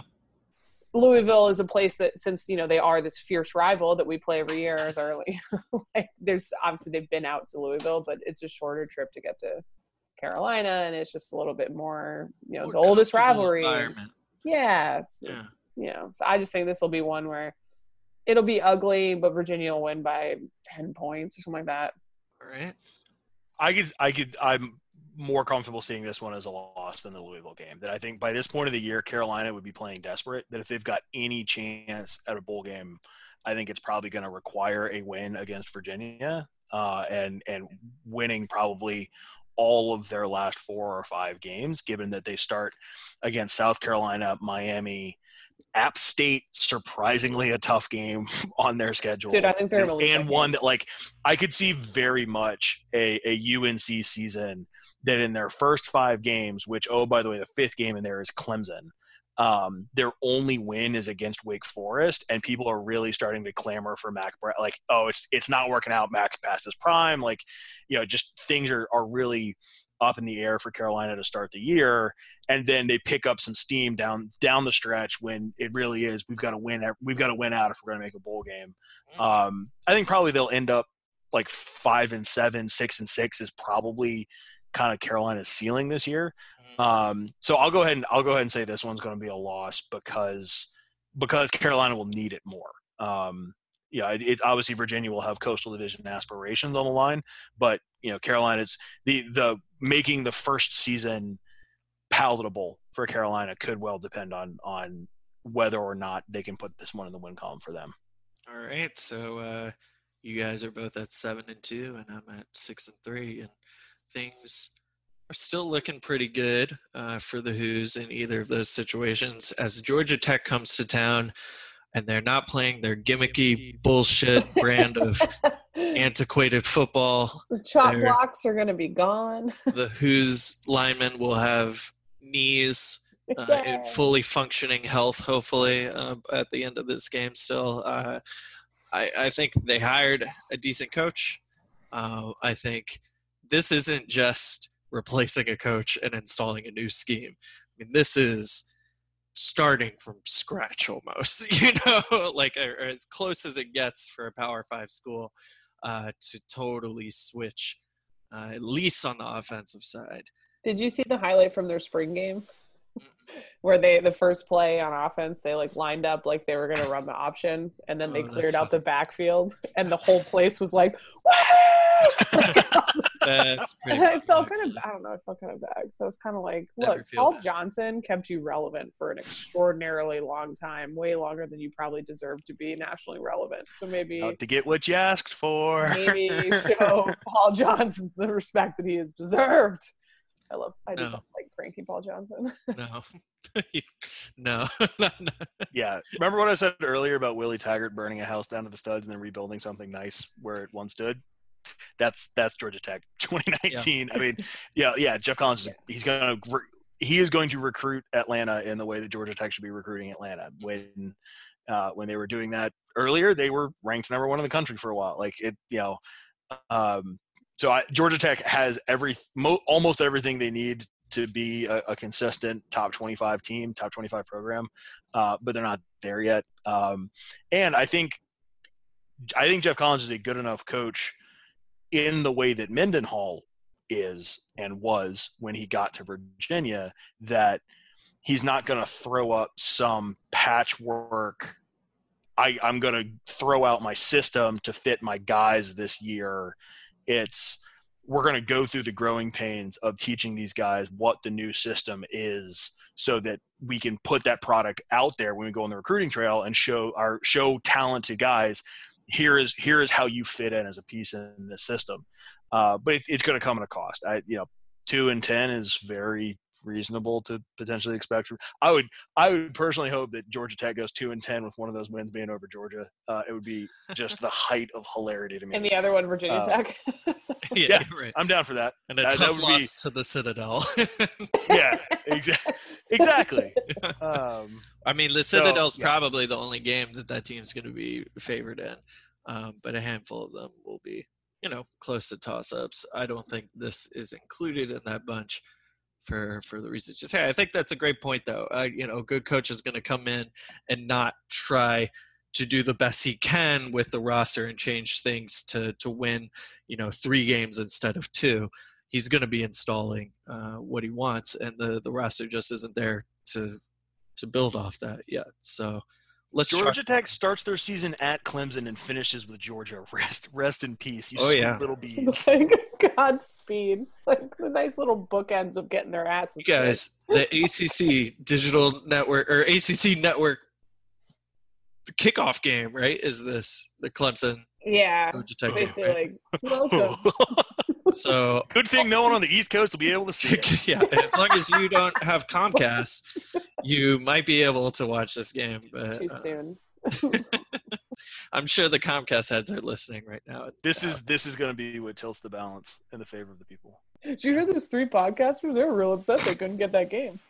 Louisville is a place that, since you know they are this fierce rival that we play every year, as early. like, there's obviously they've been out to Louisville, but it's a shorter trip to get to Carolina, and it's just a little bit more, you know, More the oldest rivalry. environment. Yeah, it's, Yeah. You know, so I just think this will be one where it'll be ugly, but Virginia will win by ten points or something like that. All right. I could, I could, I'm more comfortable seeing this one as a loss than the Louisville game. That I think by this point of the year, Carolina would be playing desperate. That if they've got any chance at a bowl game, I think it's probably going to require a win against Virginia, uh, and and winning probably all of their last four or five games, given that they start against South Carolina, Miami. App State, surprisingly a tough game on their schedule, Dude, I think they're and, and one that like I could see very much a, a UNC season that in their first five games, which oh by the way, the fifth game in there is Clemson. Um, their only win is against Wake Forest, and people are really starting to clamor for Mack. Like, oh, it's it's not working out. Mack's past his prime. Like, you know, just things are are really up in the air for Carolina to start the year, and then they pick up some steam down down the stretch when it really is we've got to win we've got to win out if we're going to make a bowl game. Um, I think probably they'll end up like five and seven, six and six is probably kind of Carolina's ceiling this year. Um, so I'll go ahead and I'll go ahead and say this one's going to be a loss because because Carolina will need it more. Um, yeah, it, it, obviously Virginia will have Coastal Division aspirations on the line, but you know Carolina's the the making the first season palatable for Carolina could well depend on on whether or not they can put this one in the win column for them. All right, so uh, you guys are both at seven and two, and I'm at six and three, and things are still looking pretty good uh, for the Hoos in either of those situations. As Georgia Tech comes to town, and they're not playing their gimmicky bullshit brand of antiquated football. The chop blocks are going to be gone. the Hoos linemen will have knees uh, in fully functioning health, hopefully, uh, at the end of this game. Still, uh, I, I, think they hired a decent coach. Uh, I think this isn't just replacing a coach and installing a new scheme. I mean, this is starting from scratch almost, you know, like as close as it gets for a Power Five school uh, to totally switch, uh, at least on the offensive side. Did you see the highlight from their spring game? Where they the first play on offense, they like lined up like they were gonna run the option, and then they oh, cleared out the backfield, and the whole place was like, That's I felt kind of I don't know, I felt kind of bad. So it's kind of like, look, Paul bad. Johnson kept you relevant for an extraordinarily long time, way longer than you probably deserve to be nationally relevant. So maybe Out to get what you asked for. maybe show Paul Johnson the respect that he has deserved. I love I do no. like cranky Paul Johnson. no. no. no. Yeah. Remember what I said earlier about Willie Taggart burning a house down to the studs and then rebuilding something nice where it once stood? That's that's Georgia Tech 2019. Yeah. I mean, yeah, yeah, Geoff Collins he's going to he is going to recruit Atlanta in the way that Georgia Tech should be recruiting Atlanta. When uh, when they were doing that earlier, they were ranked number one in the country for a while. Like it, you know, um, so I, Georgia Tech has every mo- almost everything they need to be a, a, consistent top 25 team, top 25 program, uh, but they're not there yet. Um, and I think I think Geoff Collins is a good enough coach in the way that Mendenhall is and was when he got to Virginia that he's not going to throw up some patchwork. I, I'm going to throw out my system to fit my guys this year it's we're going to go through the growing pains of teaching these guys what the new system is so that we can put that product out there when we go on the recruiting trail and show our show talented guys here is here is how you fit in as a piece in this system. Uh, but it, it's going to come at a cost. I you know two and ten is very reasonable to potentially expect. I would I would personally hope that Georgia Tech goes two and ten with one of those wins being over Georgia. Uh, it would be just the height of hilarity to me. And the other one, Virginia uh, Tech. yeah, yeah right. I'm down for that. And a that, tough that loss be, to the Citadel. yeah, exa- exactly. Um, I mean, the Citadel's so, yeah. probably the only game that that team's going to be favored in, um, but a handful of them will be you know close to toss ups. I don't think this is included in that bunch for for the reasons just hey i think that's a great point though. Uh, you know a good coach is going to come in and not try to do the best he can with the roster and change things to to win you know three games instead of two. He's going to be installing uh, what he wants and the the roster just isn't there to to build off that yet. So Let's Georgia try. Tech starts their season at Clemson and finishes with Georgia. Rest, rest in peace, you oh, yeah. little bees. like, Godspeed, like the nice little bookends of getting their asses. You guys, the ACC digital network or ACC network kickoff game, right? Is this the Clemson? Yeah, Georgia Tech basically game, right? like welcome. So good thing no one on the East Coast will be able to see it. yeah, as long as you don't have Comcast, you might be able to watch this game. But, too uh, soon. I'm sure the Comcast heads are listening right now. This is this is going to be what tilts the balance in the favor of the people. Did you hear those three podcasters? They were real upset they couldn't get that game.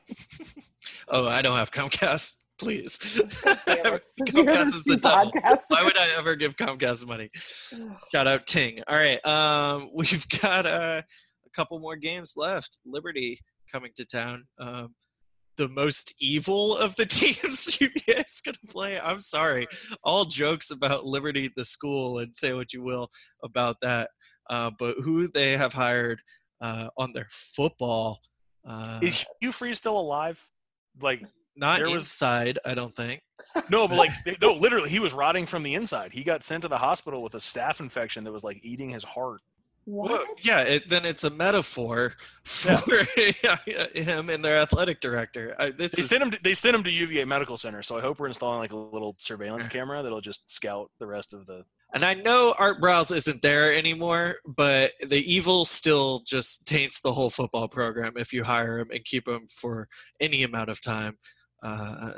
oh, I don't have Comcast. Please. Comcast is the devil. Why would I ever give Comcast money? Shout out Ting. All right, um, we've got uh, couple more games left. Liberty coming to town. Um, the most evil of the teams UVA is going to play. I'm sorry. All jokes about Liberty, the school, and say what you will about that. Uh, but who they have hired uh, on their football. Uh, Is Hugh Freeze still alive? Like not there was- inside, I don't think. no, but like no, literally, he was rotting from the inside. He got sent to the hospital with a staph infection that was like eating his heart. What? Well, yeah, it, then it's a metaphor for him and their athletic director. I, this They is sent him. To, they sent him to UVA Medical Center. So I hope we're installing like a little surveillance camera that'll just scout the rest of the. And I know Art Briles isn't there anymore, but the evil still just taints the whole football program if you hire him and keep him for any amount of time. Uh,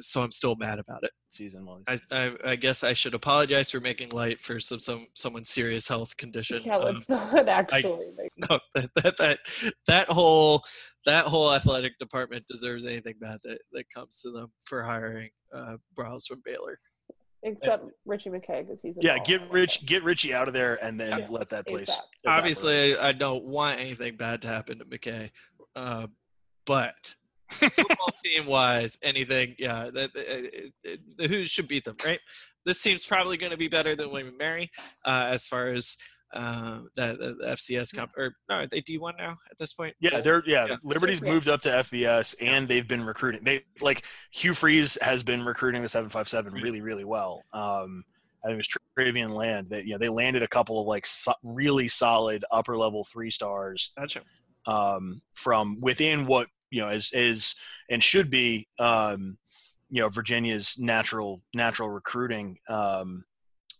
so I'm still mad about it. season while he's I, I, I guess I should apologize for making light for some, some someone's serious health condition. Yeah, Um, let's not actually. make no, that, that that that whole that whole athletic department deserves anything bad that, that comes to them for hiring uh, Briles from Baylor. except Ritchie McKay because he's yeah, get Rich, get Ritchie out of there, and then Yeah. let that place. ASAP. evaporate. Obviously, I don't want anything bad to happen to McKay, uh, but football team wise, anything, yeah, the, the, the, the Hoos should beat them, right? This team's probably going to be better than William and Mary uh, as far as uh, the, the, the FCS comp. Or no, are they D one now at this point? Yeah, they're yeah. Yeah. Liberty's Yeah. moved up to FBS, and they've been recruiting. They like Hugh Freeze has been recruiting the seven five seven really really well. Um, I think it was Travian Land that you know they landed a couple of like so, really solid upper level three stars Gotcha. um, from within what you know is is and should be um, you know Virginia's natural natural recruiting um,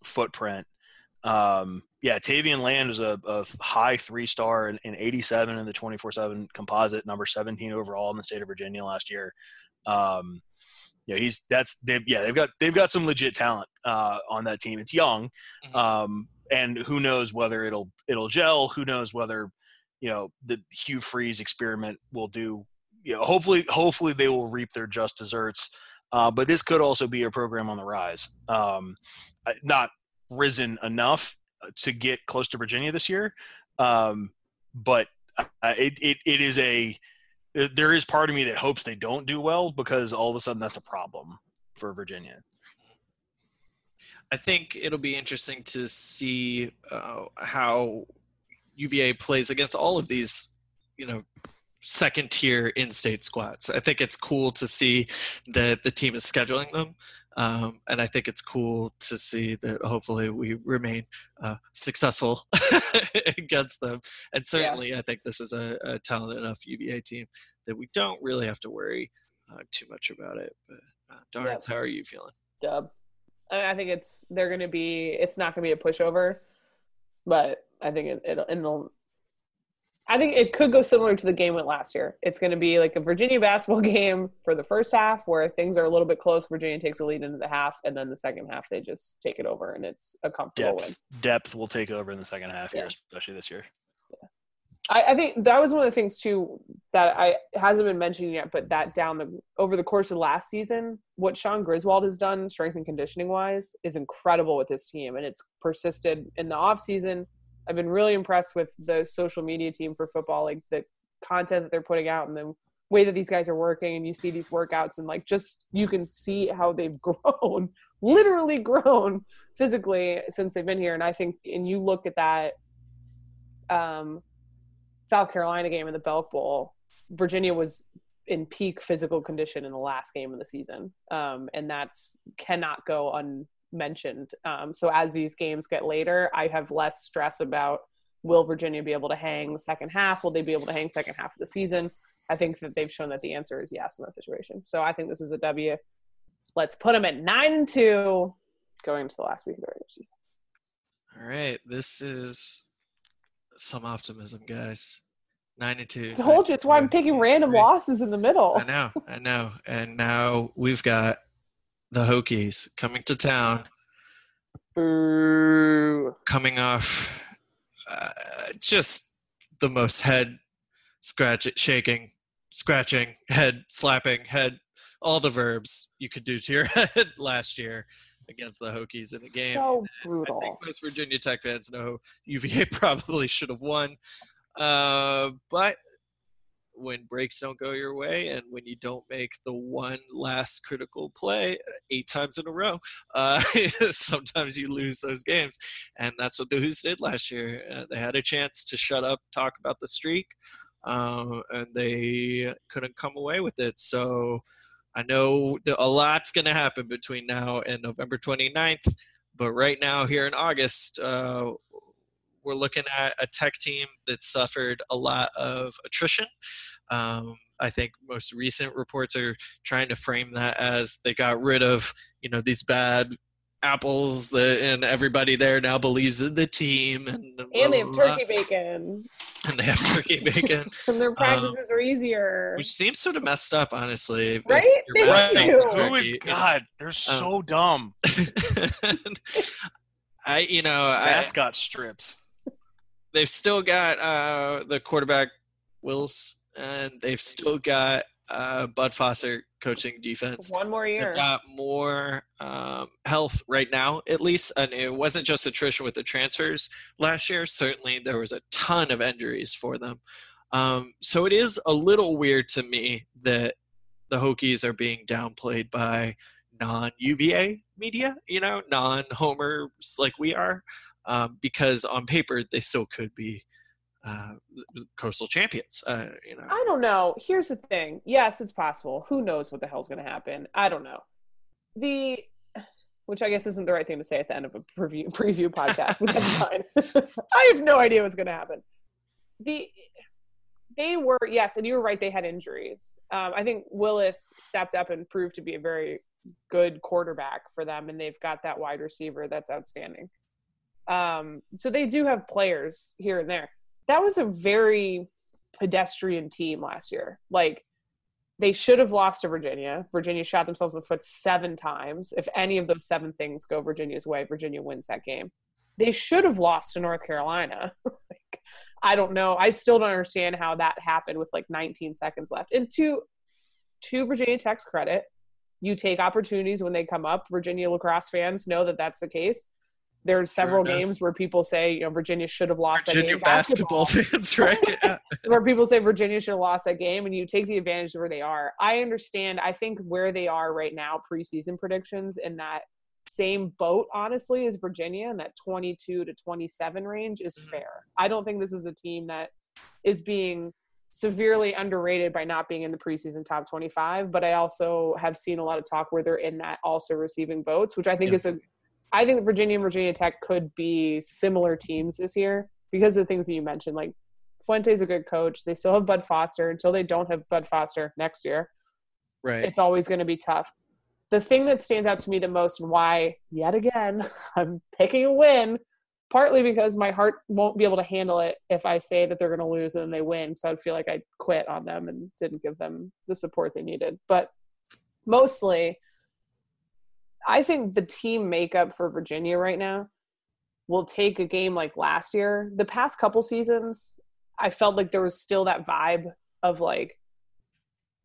footprint. Um, yeah, Tavian Land was a, a high three star in, in 87 in the 24 7 composite, number 17 overall in the state of Virginia last year. Um, yeah, he's that's they've yeah they've got they've got some legit talent uh, on that team. It's young, Mhm. um, and who knows whether it'll it'll gel. Who knows whether you know the Hugh Freeze experiment will do. You know, hopefully hopefully they will reap their just desserts. Uh, but this could also be a program on the rise. Um, uh, not risen enough to get close to Virginia this year, um, but uh, it, it it is a there is part of me that hopes they don't do well because all of a sudden that's a problem for Virginia. I think it'll be interesting to see uh, how UVA plays against all of these, you know, second tier in-state squads. I think it's cool to see that the team is scheduling them, um, and I think it's cool to see that hopefully we remain uh, successful against them. And certainly, I think this is a, a talented enough UVA team that we don't really have to worry uh, too much about it. But uh, Darns, how are you feeling? dub. I, I think it's they're going to be. It's not going to be a pushover, but I think it, it'll. it'll I think it could go similar to the game went last year. It's going to be like a Virginia basketball game for the first half, where things are a little bit close. Virginia takes a lead into the half, and then the second half they just take it over, and it's a comfortable win. Depth depth will take over in the second half here, especially this year. I, I think that was one of the things too that I hasn't been mentioned yet, but that down the over the course of last season, what Shawn Griswold has done strength and conditioning wise is incredible with this team, and it's persisted in the off season. I've been really impressed with the social media team for football, like the content that they're putting out and the way that these guys are working, and you see these workouts, and like just you can see how they've grown, literally grown physically since they've been here. And I think, and you look at that. Um, South Carolina game in the Belk Bowl, Virginia was in peak physical condition in the last game of the season, um, and that's cannot go unmentioned. Um, so as these games get later, I have less stress about will Virginia be able to hang the second half? Will they be able to hang second half of the season? I think that they've shown that the answer is yes in that situation. So I think this is a W. Let's put them at nine and two going into the last week of the regular season. All right, this is some optimism, guys. Ninety-two. I told you, it's why I'm picking random losses in the middle. I know, I know. And now we've got the Hokies coming to town, Boo. coming off uh, just the most head scratch shaking, scratching, head slapping, head all the verbs you could do to your head last year against the Hokies in a game. So brutal. I think most Virginia Tech fans know UVA probably should have won. Uh, but when breaks don't go your way and when you don't make the one last critical play uh, eight times in a row, uh, sometimes you lose those games. And that's what the Hoos did last year. Uh, they had a chance to shut up, talk about the streak, uh, and they couldn't come away with it. So I know a lot's going to happen between now and November 29th. But right now, here in August, uh, we're looking at a tech team that suffered a lot of attrition. Um, I think most recent reports are trying to frame that as they got rid of, you know, these bad apples that, and everybody there now believes in the team and and they have turkey bacon. And they have turkey bacon. And their practices um, are easier. which seems sort of messed up honestly. Right? right. Who is god? They're um, so um, dumb. I you know mascot I, strips they've still got uh, the quarterback Willis, and they've still got uh, Bud Foster coaching defense. One more year. They've got more um, health right now, at least, and it wasn't just attrition with the transfers last year. Certainly, there was a ton of injuries for them. Um, so it is a little weird to me that the Hokies are being downplayed by non-UVA media, you know, non-homers like we are um, because on paper they still could be uh, coastal champions. Uh, you know, I don't know. Here's the thing. Yes, it's possible. Who knows what the hell's going to happen? I don't know. The which I guess isn't the right thing to say at the end of a preview preview podcast, but that's fine. I have no idea what's going to happen. The they were yes, and you were right. They had injuries. Um, I think Willis stepped up and proved to be a very good quarterback for them, and they've got that wide receiver that's outstanding. Um, so they do have players here and there. That was a very pedestrian team last year. Like they should have lost to Virginia. Virginia shot themselves in the foot seven times. If any of those seven things go Virginia's way, Virginia wins that game. They should have lost to North Carolina. like, I don't know. I still don't understand how that happened with like 19 seconds left. And to to Virginia Tech's credit, you take opportunities when they come up. Virginia lacrosse fans know that that's the case there's several games where people say you know Virginia should have lost Virginia that game. basketball, basketball fans, right? Yeah. where people say Virginia should have lost that game, and you take the advantage of where they are. I understand. I think where they are right now, preseason predictions in that same boat, honestly, as Virginia in that 22 to 27 range is mm-hmm. fair. I don't think this is a team that is being severely underrated by not being in the preseason top 25 but i also have seen a lot of talk where they're in that also receiving votes which i think yeah. is a I think Virginia and Virginia Tech could be similar teams this year because of the things that you mentioned. Like Fuente's a good coach. They still have Bud Foster until they don't have Bud Foster next year. Right. It's always going to be tough. The thing that stands out to me the most and why, yet again, I'm picking a win, partly because my heart won't be able to handle it if I say that they're going to lose and they win. So I'd feel like I quit on them and didn't give them the support they needed. But mostly, I think the team makeup for Virginia right now will take a game like last year. The past couple seasons, I felt like there was still that vibe of like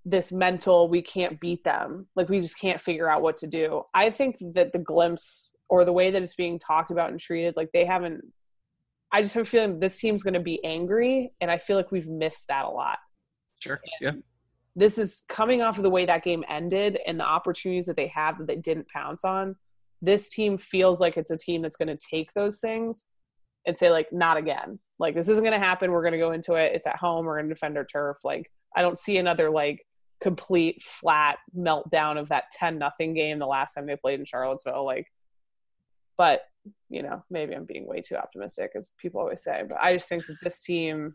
this mental we can't beat them. Like we just can't figure out what to do. I think that the glimpse or the way that it's being talked about and treated, like they haven't I just have a feeling this team's going to be angry, and I feel like we've missed that a lot. Sure. And yeah this is coming off of the way that game ended and the opportunities that they have that they didn't pounce on. This team feels like it's a team that's going to take those things and say like not again. Like this isn't going to happen. We're going to go into it. It's at home. We're going to defend our turf. Like I don't see another like complete flat meltdown of that 10 nothing game the last time they played in Charlottesville like but you know maybe I'm being way too optimistic as people always say but I just think that this team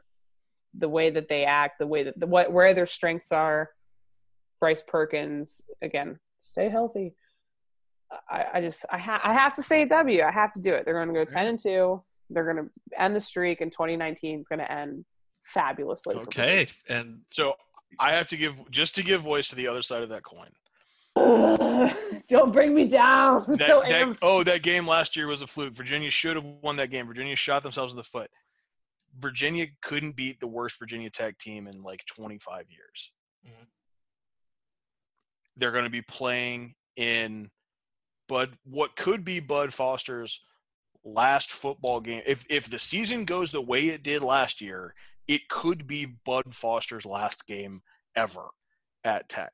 the way that they act, the way that the, what where their strengths are. Bryce Perkins again, stay healthy. I, I just I, ha- I have to say W. I have to do it. They're going to go ten and two. They're going to end the streak, and 2019 is going to end fabulously. Okay, and so I have to give just to give voice to the other side of that coin. don't bring me down. That, so that, oh, that game last year was a fluke. Virginia should have won that game. Virginia shot themselves in the foot. Virginia couldn't beat the worst Virginia Tech team in like 25 years. Mm-hmm. They're going to be playing in Bud what could be Bud Foster's last football game. If if the season goes the way it did last year it could be Bud Foster's last game ever at Tech.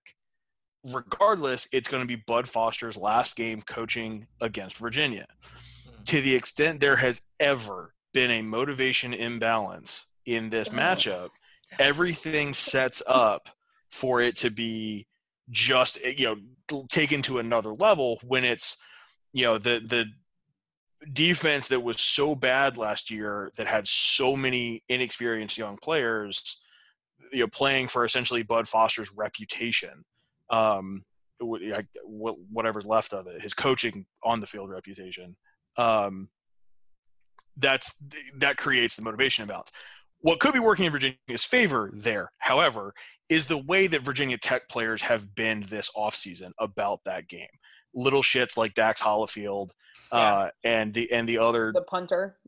Regardless, it's going to be Bud Foster's last game coaching against Virginia. Hmm. To the extent there has ever been a motivation imbalance in this matchup, everything sets up for it to be just you know taken to another level when it's you know the the defense that was so bad last year that had so many inexperienced young players you know playing for essentially Bud Foster's reputation um wh- whatever's left of it his coaching on the field reputation um that's that creates the motivation imbalance what could be working in Virginia's favor there, however, is the way that Virginia Tech players have been this offseason about that game. Little shits like Dax Hollifield uh, and the and the other The punter.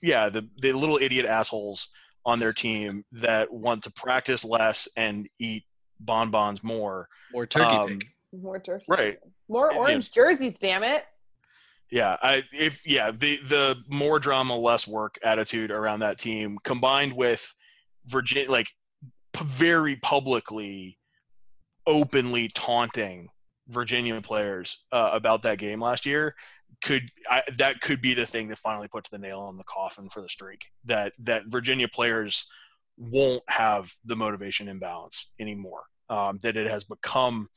yeah the the little idiot assholes on their team that want to practice less and eat bonbons more. More turkey Um, bacon. More turkey. Right. More Yeah. orange jerseys, damn it. Yeah, I if yeah the the more drama less work attitude around that team combined with Virginia like p- very publicly openly taunting Virginia players uh, about that game last year could I, that could be the thing that finally puts the nail on the coffin for the streak that that Virginia players won't have the motivation imbalance anymore um, that it has become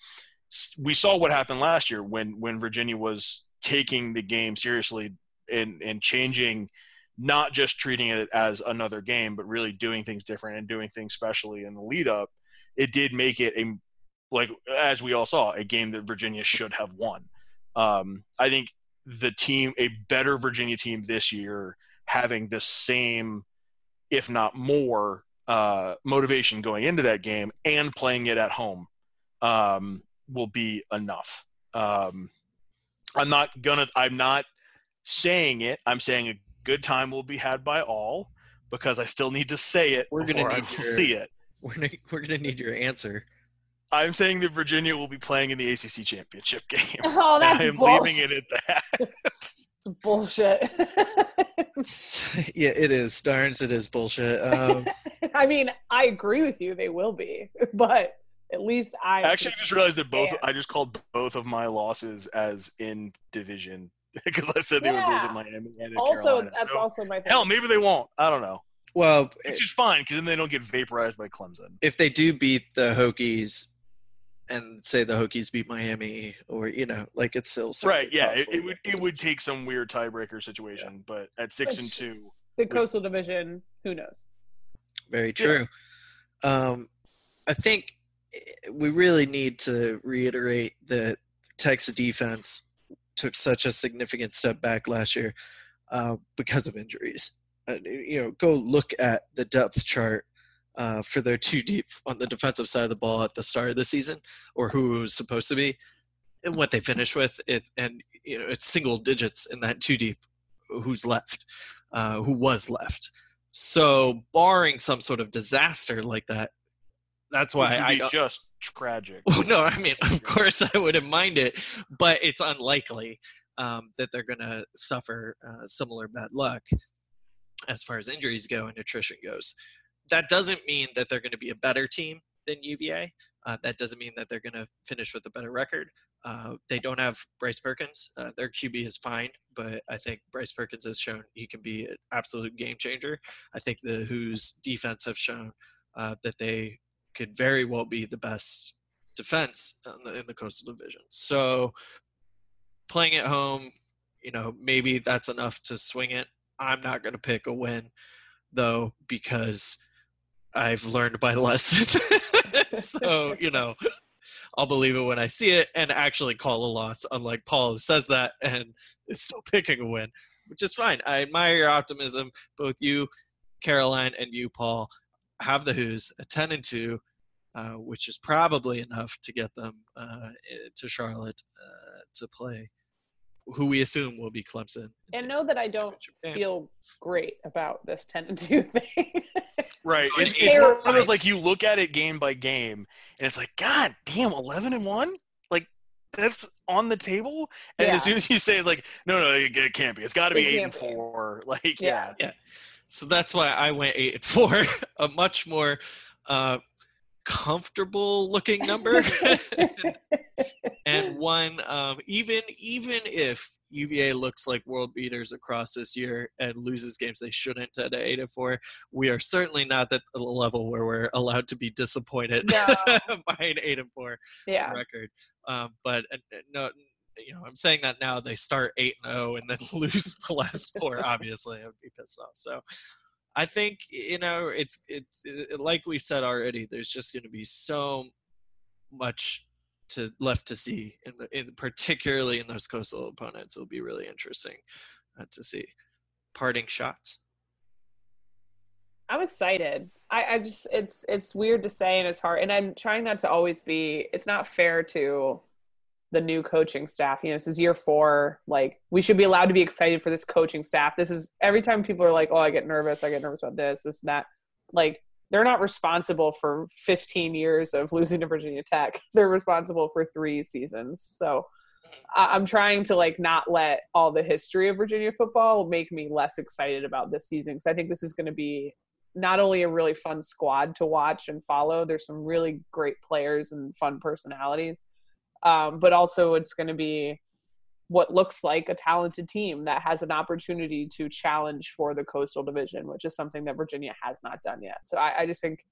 we saw what happened last year when when Virginia was taking the game seriously and and changing not just treating it as another game but really doing things different and doing things specially in the lead up it did make it a like as we all saw a game that Virginia should have won. Um, I think the team a better Virginia team this year having the same if not more uh, motivation going into that game and playing it at home um, will be enough. Um, I'm not gonna. I'm not saying it. I'm saying a good time will be had by all because I still need to say it We're gonna before I need will your- see it. We're gonna, we're gonna need your answer. I'm saying that Virginia will be playing in the ACC championship game. Oh, and that's I am bullshit. leaving it at that. It's bullshit. yeah, it is. Darns, it is bullshit. Um, I mean, I agree with you. They will be, but at least I Actually, I just realized that both. Yeah. I just called both of my losses as in division because I said they would lose Yeah. at Miami and at also Carolina. that's So, also my thing. hell, maybe they won't. I don't know. well, Which is fine because then they don't get vaporized by Clemson. if they do beat the Hokies and say the Hokies beat Miami, or you know, like it's still Right? Yeah, it, it would it would take some weird tiebreaker situation, but at six and two, the coastal division, who knows? Very true. Um, I think we really need to reiterate that Tech's defense took such a significant step back last year uh, because of injuries. Uh, you know, go look at the depth chart uh, for their two deep on the defensive side of the ball at the start of the season, or who was supposed to be, and what they finished with. It and you know, it's single digits in that two deep. Who's left? Uh, who was left? So, barring some sort of disaster like that, that's why I just tragic. no, I mean, of course, I wouldn't mind it, but it's unlikely um, that they're going to suffer uh, similar bad luck as far as injuries go and nutrition goes. That doesn't mean that they're going to be a better team than UVA. Uh, that doesn't mean that they're going to finish with a better record. Uh, they don't have Bryce Perkins. Uh, their QB is fine, but I think Bryce Perkins has shown he can be an absolute game changer. I think the Hoos defense have shown uh, that they could very well be the best defense in the, in the Coastal Division. So playing at home, you know, maybe that's enough to swing it. I'm not going to pick a win though because I've learned my lesson. so, you know, I'll believe it when I see it and actually call a loss, unlike Paul who says that and is still picking a win, which is fine. I admire your optimism. Both you, Caroline, and you, Paul, have the Hoos at 10 and 2, uh, which is probably enough to get them uh, to Charlotte uh, to play who we assume will be Clemson. And know that I don't feel great about this 10 and 2 thing. Right. It's, it's it's one of those like you look at it game by game, and it's like, God damn, eleven and one, like that's on the table. And Yeah. as soon as you say it's like, no, no, it, it can't be. It's got to be It eight and can't be. four. Like, Yeah. yeah, so that's why I went eight and four, a much more uh, comfortable looking number, and one um, even even if UVA looks like world beaters across this year and loses games they shouldn't at eight and four, we are certainly not at the level where we're allowed to be disappointed No. by an eight and four yeah. record. Um, but uh, no, you know, I'm saying that now they start eight and zero and then lose the last four. Obviously, I would be pissed off. So, I think you know, it's it's it, like we said already. There's just going to be so much to left to see, in the in particularly in those coastal opponents. It'll be really interesting uh, to see. Parting shots. I'm excited. I, I just it's it's weird to say and it's hard and I'm trying not to always be it's not fair to the new coaching staff. You know, this is year four. Like we should be allowed to be excited for this coaching staff. This is every time people are like, Oh, I get nervous, I get nervous about this, this and that. Like they're not responsible for 15 years of losing to Virginia Tech. They're responsible for three seasons. So I'm trying to like not let all the history of Virginia football make me less excited about this season because I think this is going to be not only a really fun squad to watch and follow. There's some really great players and fun personalities, um, but also it's going to be what looks like a talented team that has an opportunity to challenge for the coastal division, which is something that Virginia has not done yet. So I, I just think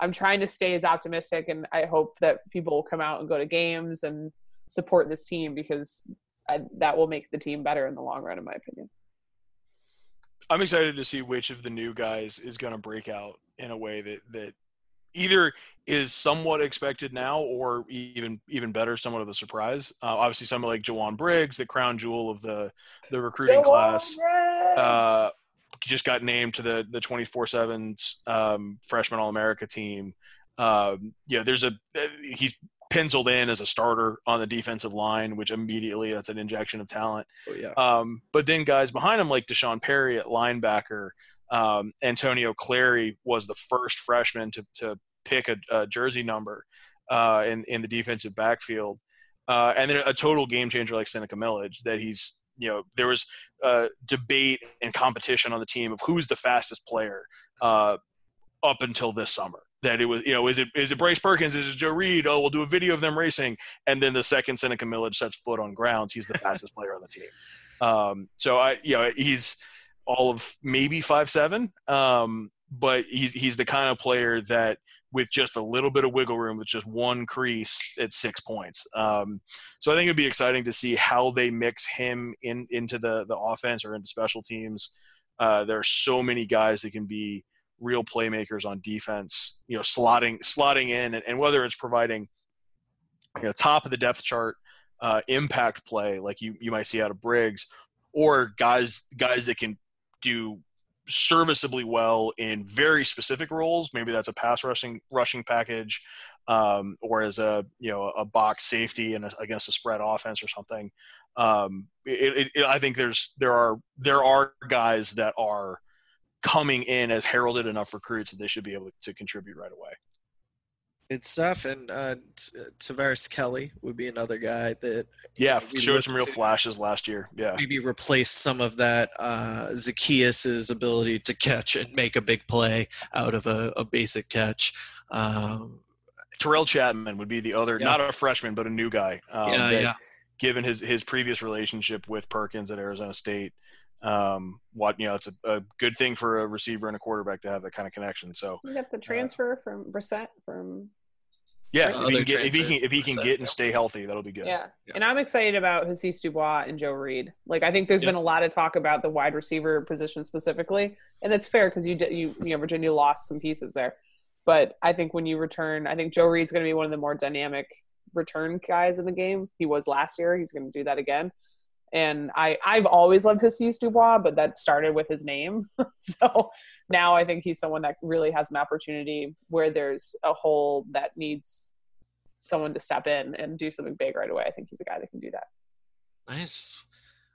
I'm trying to stay as optimistic, and I hope that people will come out and go to games and support this team because I, that will make the team better in the long run, in my opinion. I'm excited to see which of the new guys is going to break out in a way that that either is somewhat expected now or even even better, somewhat of a surprise. Uh, obviously, someone like Jowon Briggs, the crown jewel of the the recruiting class, uh, just got named to the the 24/7's um, freshman All America team. Um, yeah, there's a he's penciled in as a starter on the defensive line, which immediately that's an injection of talent. Oh, yeah. Um, but then guys behind him like D'Sean Perry at linebacker, um, Antonio Clary was the first freshman to, to pick a, a jersey number uh, in, in the defensive backfield. Uh, and then a total game changer like Seneca Milledge that he's, you know, there was uh, debate and competition on the team of who's the fastest player uh, up until this summer. That it was, you know, is it is it Bryce Perkins? Is it Joe Reed? Oh, we'll do a video of them racing. And then the second Seneca Milledge sets foot on grounds, he's the fastest player on the team. Um, so I, you know, he's all of maybe five seven, um, but he's he's the kind of player that with just a little bit of wiggle room, with just one crease at six points. Um, so I think it'd be exciting to see how they mix him in into the the offense or into special teams. Uh, there are so many guys that can be real playmakers on defense. You know, slotting slotting in, and, and whether it's providing you know, top of the depth chart uh, impact play like you you might see out of Briggs, or guys guys that can do serviceably well in very specific roles. Maybe that's a pass rushing rushing package, um, or as a you know a box safety and against a spread offense or something. Um, it, it, I think there's there are there are guys that are coming in as heralded enough recruits that they should be able to contribute right away. It's stuff, and uh, T- Tavares Kelly would be another guy that Yeah, we showed some real flashes last year. Yeah, maybe replace some of that uh, Zaccheaus's ability to catch and make a big play out of a, a basic catch. Um, Terrell Chatman would be the other, Yeah. not a freshman, but a new guy. Um, yeah, that, yeah. Given his his previous relationship with Perkins at Arizona State, um, what you know, it's a, a good thing for a receiver and a quarterback to have that kind of connection. So You got the transfer from Brissett from yeah, The if he can get if he can if he can Brissett, get and yeah. stay healthy, that'll be good. Yeah. Yeah. And I'm excited about Hasise Dubois and Joe Reed. Like I think there's Yeah. been a lot of talk about the wide receiver position specifically, and that's fair because you did you you know Virginia lost some pieces there. But I think when you return, I think Joe Reed's going to be one of the more dynamic return guys in the game. He was last year. He's going to do that again. And I I've always loved Hasise Dubois, but that started with his name. so now I think he's someone that really has an opportunity where there's a hole that needs someone to step in and do something big right away. I think he's a guy that can do that. Nice.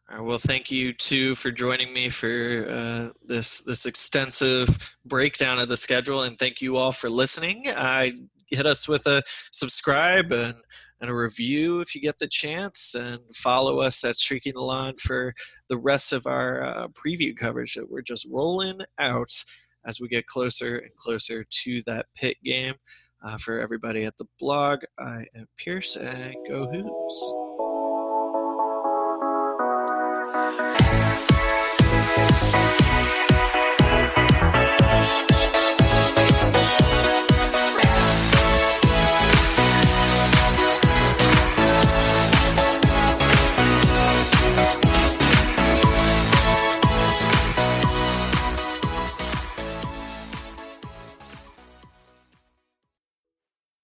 All right, well, thank you too for joining me for uh, this this extensive breakdown of the schedule, and thank you all for listening. I hit us with a subscribe and and a review if you get the chance, and follow us at Streaking the Lawn for the rest of our uh, preview coverage that we're just rolling out as we get closer and closer to that Pitt game. Uh, for everybody at the blog, I am Pierce, and go Hoos.